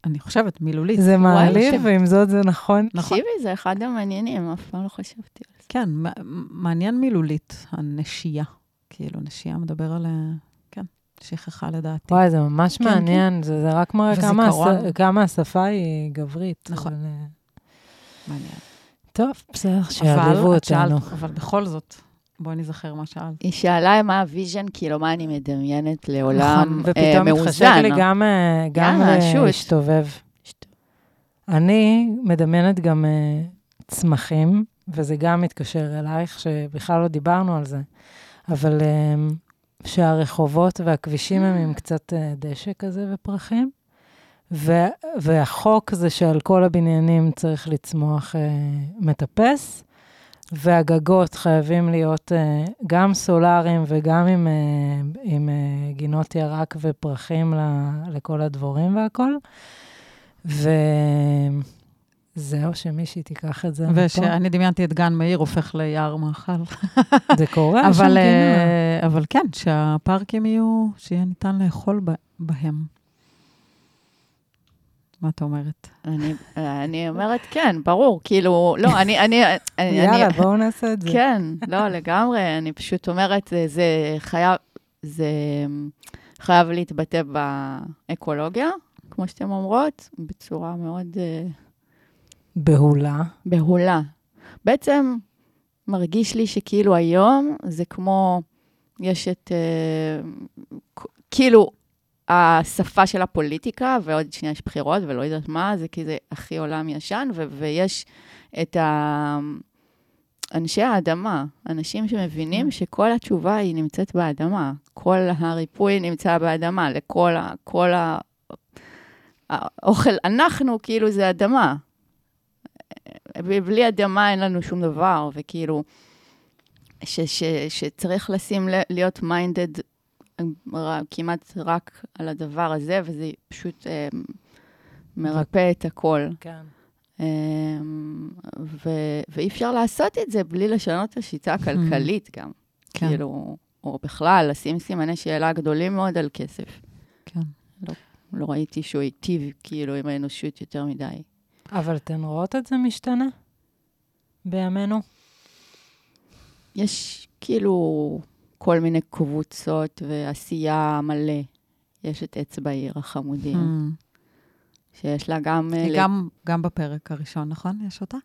אני חושבת, מילולית. זה מעליב. ועם זאת זה נכון. נכון. תקשיבי, זה אחד המעניינים, אף פעם לא חשבתי על זה. כן, מעניין מילולית, הנשייה. כאילו, נשייה מדבר על, כן, שכחה לדעתי. וואי, זה ממש כן, מעניין, זה זה רק מראה כמה השפה היא גברית. נכון. אבל, אה, מעניין. טוב, בסדר, אבל שיעליבו את שאלת, אותנו. אבל בכל זאת, בואי נזכר מה שאלת. היא שאלה מה ה vision, כאילו, מה אני מדמיינת לעולם נכון, אה, ופתאום מתחשק מאוזן. לי גם, אה, גם אה. להשתובב. שט- אני מדמיינת גם אה, צמחים, וזה גם מתקשר אלייך, שבכלל לא דיברנו על זה. אבל אמ, שהרחובות והכבישים הם עם קצת אה, דשא כזה ופרחים. ו- והחוק זה שעל כל הבניינים צריך לצמוח אה, מטפס, והגגות חייבים להיות אה, גם סולאריים וגם עם, אה, עם אה, גינות ירק ופרחים ל- לכל הדבורים והכול. וזהו, שמישהי תיקח את זה. ושאני דמיינתי את גן מאיר הופך ליער מאכל. זה קורה, אבל. אה, אבל כן, שהפארקים יהיו, שיהיה ניתן לאכול בהם. מה את אומרת? אני, אני אומרת, כן, ברור, כאילו, לא, אני, אני, אני, יאללה, אני, בואו נעשה את זה. כן, לא, לגמרי, אני פשוט אומרת, זה, זה חייב, זה חייב להתבטא באקולוגיה, כמו שאתן אומרות, בצורה מאוד uh, בהולה. בהולה. בעצם מרגיש לי שכאילו היום זה כמו, יש את, uh, כאילו, השפה של הפוליטיקה, ועוד שנייה יש בחירות, ולא יודעת מה, זה כי זה הכי עולם ישן, ו- ויש את ה... אנשי האדמה, אנשים שמבינים שכל התשובה היא נמצאת באדמה. כל הריפוי נמצא באדמה, לכל ה... כל ה... האוכל, אנחנו, כאילו, זה אדמה. בלי אדמה אין לנו שום דבר, וכאילו, ש, ש, שצריך לשים, להיות מיינדד כמעט רק על הדבר הזה, וזה פשוט אה, מרפא את הכל. כן. אה, ו- ואי אפשר לעשות את זה בלי לשנות את השיטה הכלכלית גם. כן. כאילו, או בכלל, לשים סימני שאלה גדולים מאוד על כסף. כן. לא ראיתי שהוא היטיב, כאילו, עם האנושות יותר מדי. אבל אתן רואות את זה משתנה בימינו? יש כאילו כל מיני קבוצות ועשייה מלא. יש את אצבע העיר החמודים, Hmm. שיש לה גם... אה, היא גם, גם בפרק הראשון, נכון? יש אותה?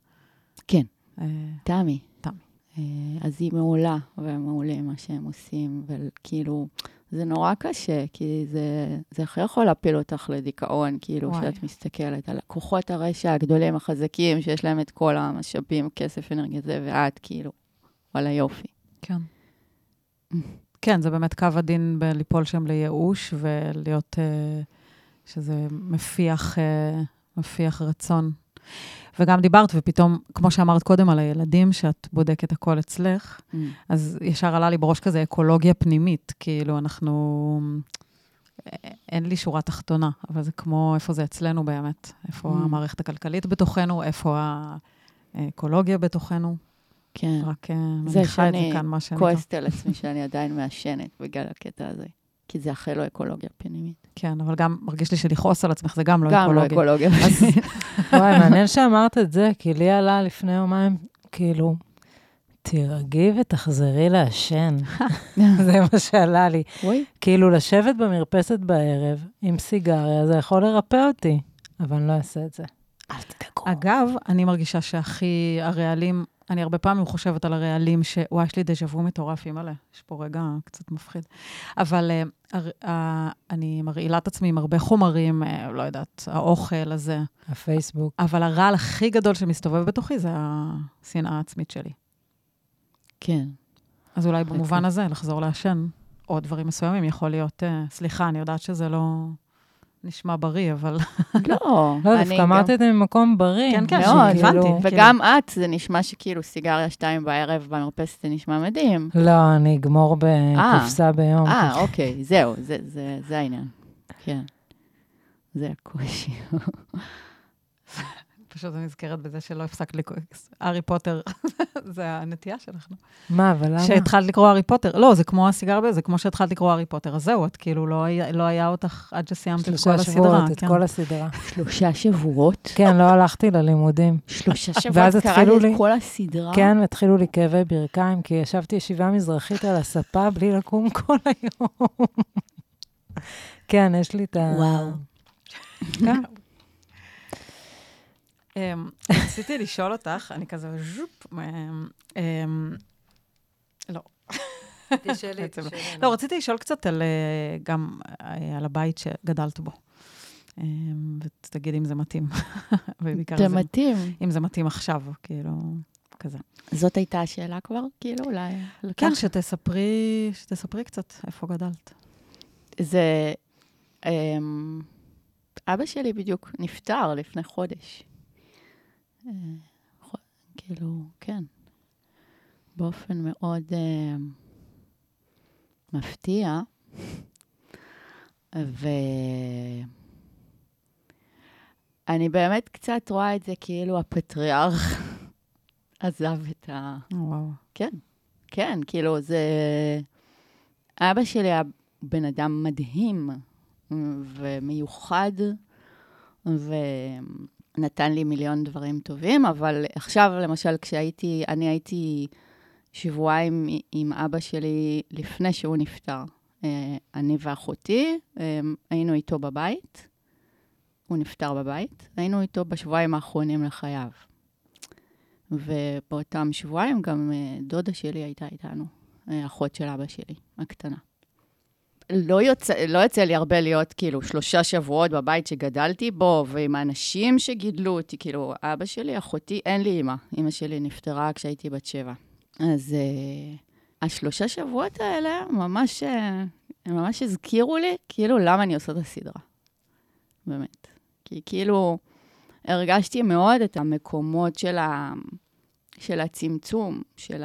כן. אה, תמי. תמי. אז היא מעולה, ומעולה מה שהם עושים, וכאילו, זה נורא קשה, כי זה, זה הכי יכול להפיל אותך לדיכאון, כאילו, וואי. שאת מסתכלת על כוחות הרשע הגדולים, החזקים, שיש להם את כל המשאבים, כסף, אנרגיה זה, ואת, כאילו, וואלה יופי. כן. כן, זה באמת קו הדין בליפול שם לייאוש ולהיות, אה, שזה מפיח, אה, מפיח רצון. וגם דיברת, ופתאום, כמו שאמרת קודם על הילדים, שאת בודקת הכל אצלך, אז ישר עלה לי בראש כזה אקולוגיה פנימית, כאילו אנחנו... אין לי שורה תחתונה, אבל זה כמו איפה זה אצלנו באמת, איפה Mm. המערכת הכלכלית בתוכנו, איפה האקולוגיה בתוכנו. כן. רק אה, זה מניחה את זה שאני כאן, מה שנקרא. כועסת על עצמי שאני עדיין מעשנת בגלל הקטע הזה, כי זה אחרי לא אקולוגיה פנימית. כן, אבל גם מרגיש לי שלכעוס על עצמך זה גם לא גם לא אקולוגי. אקולוגיה אז פנימית. וואי, מעניין שאמרת את זה, כי לי עלה לפני יומיים, כאילו, תירגעי ותחזרי לעשן. זה מה שעלה לי. וואי, כאילו, לשבת במרפסת בערב עם סיגריה, זה יכול לרפא אותי, אבל אני לא אעשה את זה. אל תדאגו. אגב, אני מרגישה שהכי הרעלים, אני הרבה פעמים חושבת על הרעלים, שוואי, יש לי דז'ה וו מטורף, אימא'לה, יש פה רגע קצת מפחיד. אבל הר- ה- אני מרעילה את עצמי עם הרבה חומרים, אה, לא יודעת, האוכל הזה, הפייסבוק. אבל הרעל הכי גדול שמסתובב בתוכי זה השנאה העצמית שלי. כן. אז אולי. במובן הזה, לחזור לעשן, או דברים מסוימים, יכול להיות, אה, סליחה, אני יודעת שזה לא נשמע בריא, אבל לא, לא, דווקא אמרת את זה ממקום בריא. כן, כן, מאוד, שכאילו- הבנתי. וגם את, זה נשמע שכאילו סיגריה שתיים בערב במרפסת, זה נשמע מדהים. לא, אני אגמור בקופסה ביום. אה, אוקיי, זהו, זה- זה זה העניין. כן. זה הקושי. פשוט אני נזכרת בזה שלא הפסקת לקרוא, הארי פוטר, זה הנטייה שלך, נו. מה, אבל למה? שהתחלת לקרוא הארי פוטר, לא, זה כמו הסיגר, זה כמו שהתחלת לקרוא הארי פוטר, אז זהו, את כאילו לא היה- לא היה אותך עד שסיימת את כל שלושה הסדרה. שבועות, את כן. כל הסדרה. שלושה שבועות? כן, לא הלכתי ללימודים. שלושה ואז שבועות התחילו קראתי לי- את כל הסדרה? כן, התחילו לי כאבי ברכיים, כי ישבתי ישיבה מזרחית על הספה בלי לקום כל היום. כן, יש לי את ה... וואו. אמ, רציתי לשאול אותך, אני כזה ז'ופ, אמ, אמ, לא. תשאלי, לא. תשאלי. לא, רציתי לשאול קצת על, אה, גם אה, על הבית שגדלת בו. ותגידי אם זה מתאים. זה מתאים. אם זה מתאים עכשיו, כאילו... כזה. זאת הייתה השאלה כבר, כאילו, אולי... כן, שתספרי, שתספרי קצת איפה גדלת. זה... אבא שלי בדיוק נפטר לפני חודש. כאילו, כן. באופן מאוד אה, מפתיע. ואני באמת קצת רואה את זה כאילו הפטריארך עזב את ה... וואו. כן, כן, כאילו, זה... אבא שלי היה בן אדם מדהים ומיוחד, ונתן לי מיליון דברים טובים, אבל עכשיו, למשל, כשהייתי, אני הייתי שבועיים עם אבא שלי לפני שהוא נפטר. אה, אני ואחותי, אה, היינו איתו בבית, הוא נפטר בבית, היינו איתו בשבועיים האחרונים לחייו. ובאותם שבועיים גם אה, דודה שלי הייתה איתנו, אחות של אבא שלי, הקטנה. לא יוצא, לא יוצא לי הרבה להיות כאילו שלושה שבועות בבית שגדלתי בו, ועם האנשים שגידלו אותי, כאילו, אבא שלי, אחותי, אין לי אימא. אימא שלי נפטרה כשהייתי בת שבע. אז uh, השלושה שבועות האלה ממש, הם ממש הזכירו לי, כאילו, למה אני עושה את הסדרה. באמת. כי כאילו, הרגשתי מאוד את המקומות של, ה, של הצמצום, של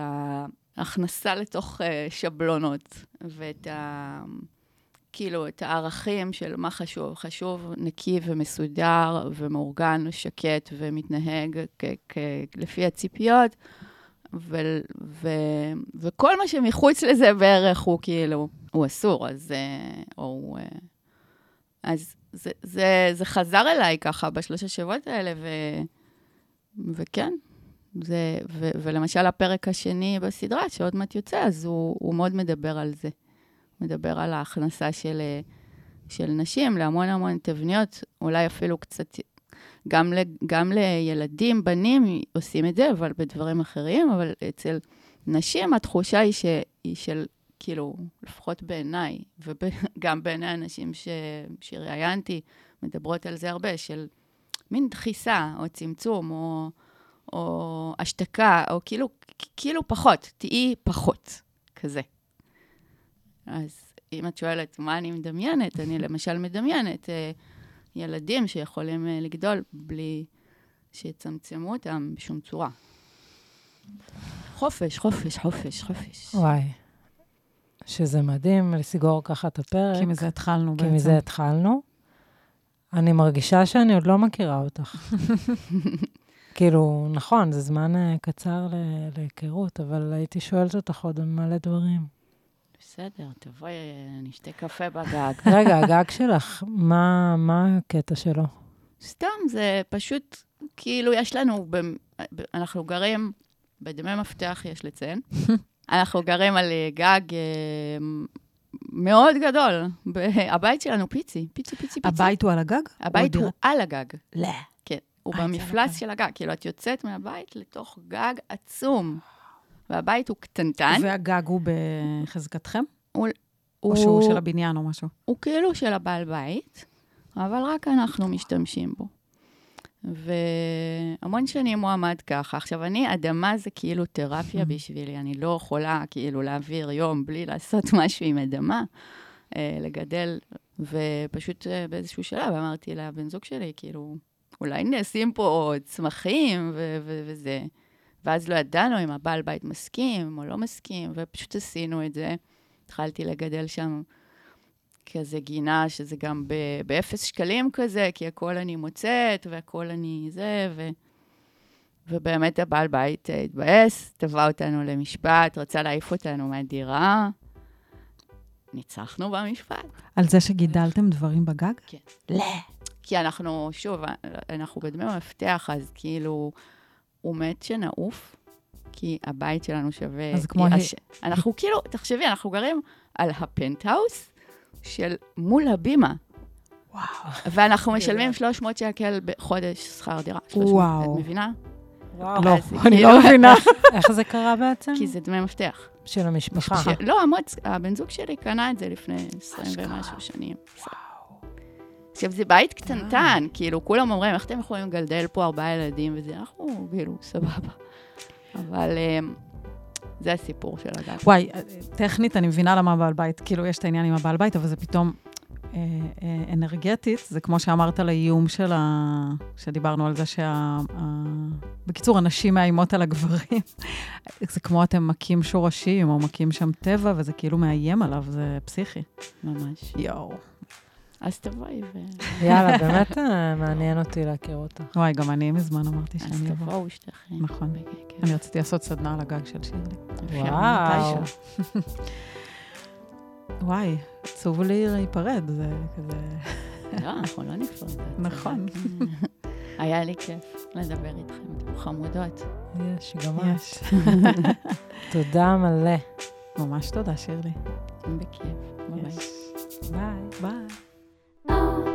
ההכנסה לתוך uh, שבלונות, ואת ה... כאילו, את הערכים של מה חשוב. חשוב נקי ומסודר ומאורגן, שקט ומתנהג לפי הציפיות, וכל מה שמחוץ לזה בערך הוא כאילו, הוא אסור, אז... אה, או. אה, אז זה, זה, זה חזר אליי ככה בשלושה שבועות האלה, ו, וכן, זה, ו, ולמשל הפרק השני בסדרה, שעוד מעט יוצא, אז הוא, הוא מאוד מדבר על זה. מדבר על ההכנסה של, של נשים להמון המון תבניות, אולי אפילו קצת, גם, ל, גם לילדים, בנים עושים את זה, אבל בדברים אחרים, אבל אצל נשים התחושה היא, ש, היא של, כאילו, לפחות בעיניי, וגם בעיני האנשים ש, שראיינתי, מדברות על זה הרבה, של מין דחיסה, או צמצום, או, או השתקה, או כאילו, כאילו פחות, תהיי פחות, כזה. אז אם את שואלת מה אני מדמיינת, אני למשל מדמיינת אה, ילדים שיכולים אה, לגדול בלי שיצמצמו אותם בשום צורה. חופש, חופש, חופש, חופש. וואי. שזה מדהים לסגור ככה את הפרק. כי מזה התחלנו כי בעצם. כי מזה התחלנו. אני מרגישה שאני עוד לא מכירה אותך. כאילו, נכון, זה זמן uh, קצר להיכרות, אבל הייתי שואלת אותך עוד מלא דברים. בסדר, תבואי, נשתה קפה בגג. רגע, הגג שלך, מה, מה הקטע שלו? סתם, זה פשוט, כאילו, יש לנו, אנחנו גרים בדמי מפתח, יש לציין. אנחנו גרים על גג מאוד גדול. הבית שלנו פיצי, פיצי, פיצי, פיצי. הבית הוא על הגג? הבית הוא על הגג. לא. כן, הוא במפלס של הגג. כאילו, את יוצאת מהבית לתוך גג עצום. והבית הוא קטנטן. והגג הוא בחזקתכם? הוא... או שהוא של הבניין או משהו? הוא כאילו של הבעל בית, אבל רק אנחנו משתמשים בו. והמון שנים הוא עמד ככה. עכשיו, אני, אדמה זה כאילו תרפיה בשבילי, אני לא יכולה כאילו להעביר יום בלי לעשות משהו עם אדמה, אה, לגדל, ופשוט אה, באיזשהו שלב אמרתי לבן זוג שלי, כאילו, אולי נשים פה צמחים ו- ו- וזה. ואז לא ידענו אם הבעל בית מסכים או לא מסכים, ופשוט עשינו את זה. התחלתי לגדל שם כזה גינה, שזה גם באפס שקלים כזה, כי הכל אני מוצאת, והכל אני זה, ו... ובאמת הבעל בית התבאס, תבע אותנו למשפט, רצה להעיף אותנו מהדירה. ניצחנו במשפט. על זה שגידלתם דברים בגג? כן. לא. כי אנחנו, שוב, אנחנו בדמי מפתח, אז כאילו, הוא מת שנעוף, כי הבית שלנו שווה... אז כמו... הש... אנחנו כאילו, תחשבי, אנחנו גרים על הפנטהאוס של מול הבימה. וואו. ואנחנו משלמים 300 שקל בחודש שכר דירה. 300, וואו. את מבינה? וואו. לא, אני כאילו- לא מבינה. איך זה קרה בעצם? כי זה דמי מפתח. של המשפחה. לא, המוץ, הבן זוג שלי קנה את זה לפני 20 ומשהו שנים. עכשיו, זה בית קטנטן, כאילו, כולם אומרים, איך אתם יכולים לגדל פה ארבעה ילדים וזה? אנחנו, כאילו, סבבה. אבל אה, זה הסיפור של הגג. וואי, אה, טכנית אני מבינה למה בעל בית, כאילו יש את העניין עם הבעל בית, אבל זה פתאום אה, אה, אנרגטית, זה כמו שאמרת על האיום של ה... שדיברנו על זה שה... בקיצור, הנשים מאיימות על הגברים. זה כמו אתם מכים שורשים, או מכים שם טבע, וזה כאילו מאיים עליו, זה פסיכי. ממש. יואו. אז תבואי ו... יאללה, באמת אה, מעניין אותי להכיר אותך. וואי, גם אני מזמן אמרתי אז שאני אבוא. תבואו שתיכן. נכון. בכיף. אני רציתי לעשות סדנה על הגג של שירלי. וואו. וואי, עצוב לי להיפרד, זה כזה... לא, אנחנו לא נפרד. נכון. היה לי כיף לדבר איתכם, אתם חמודות. יש, גם. יש. תודה מלא. ממש תודה, שירלי. בכיף. ביי. ביי. Oh.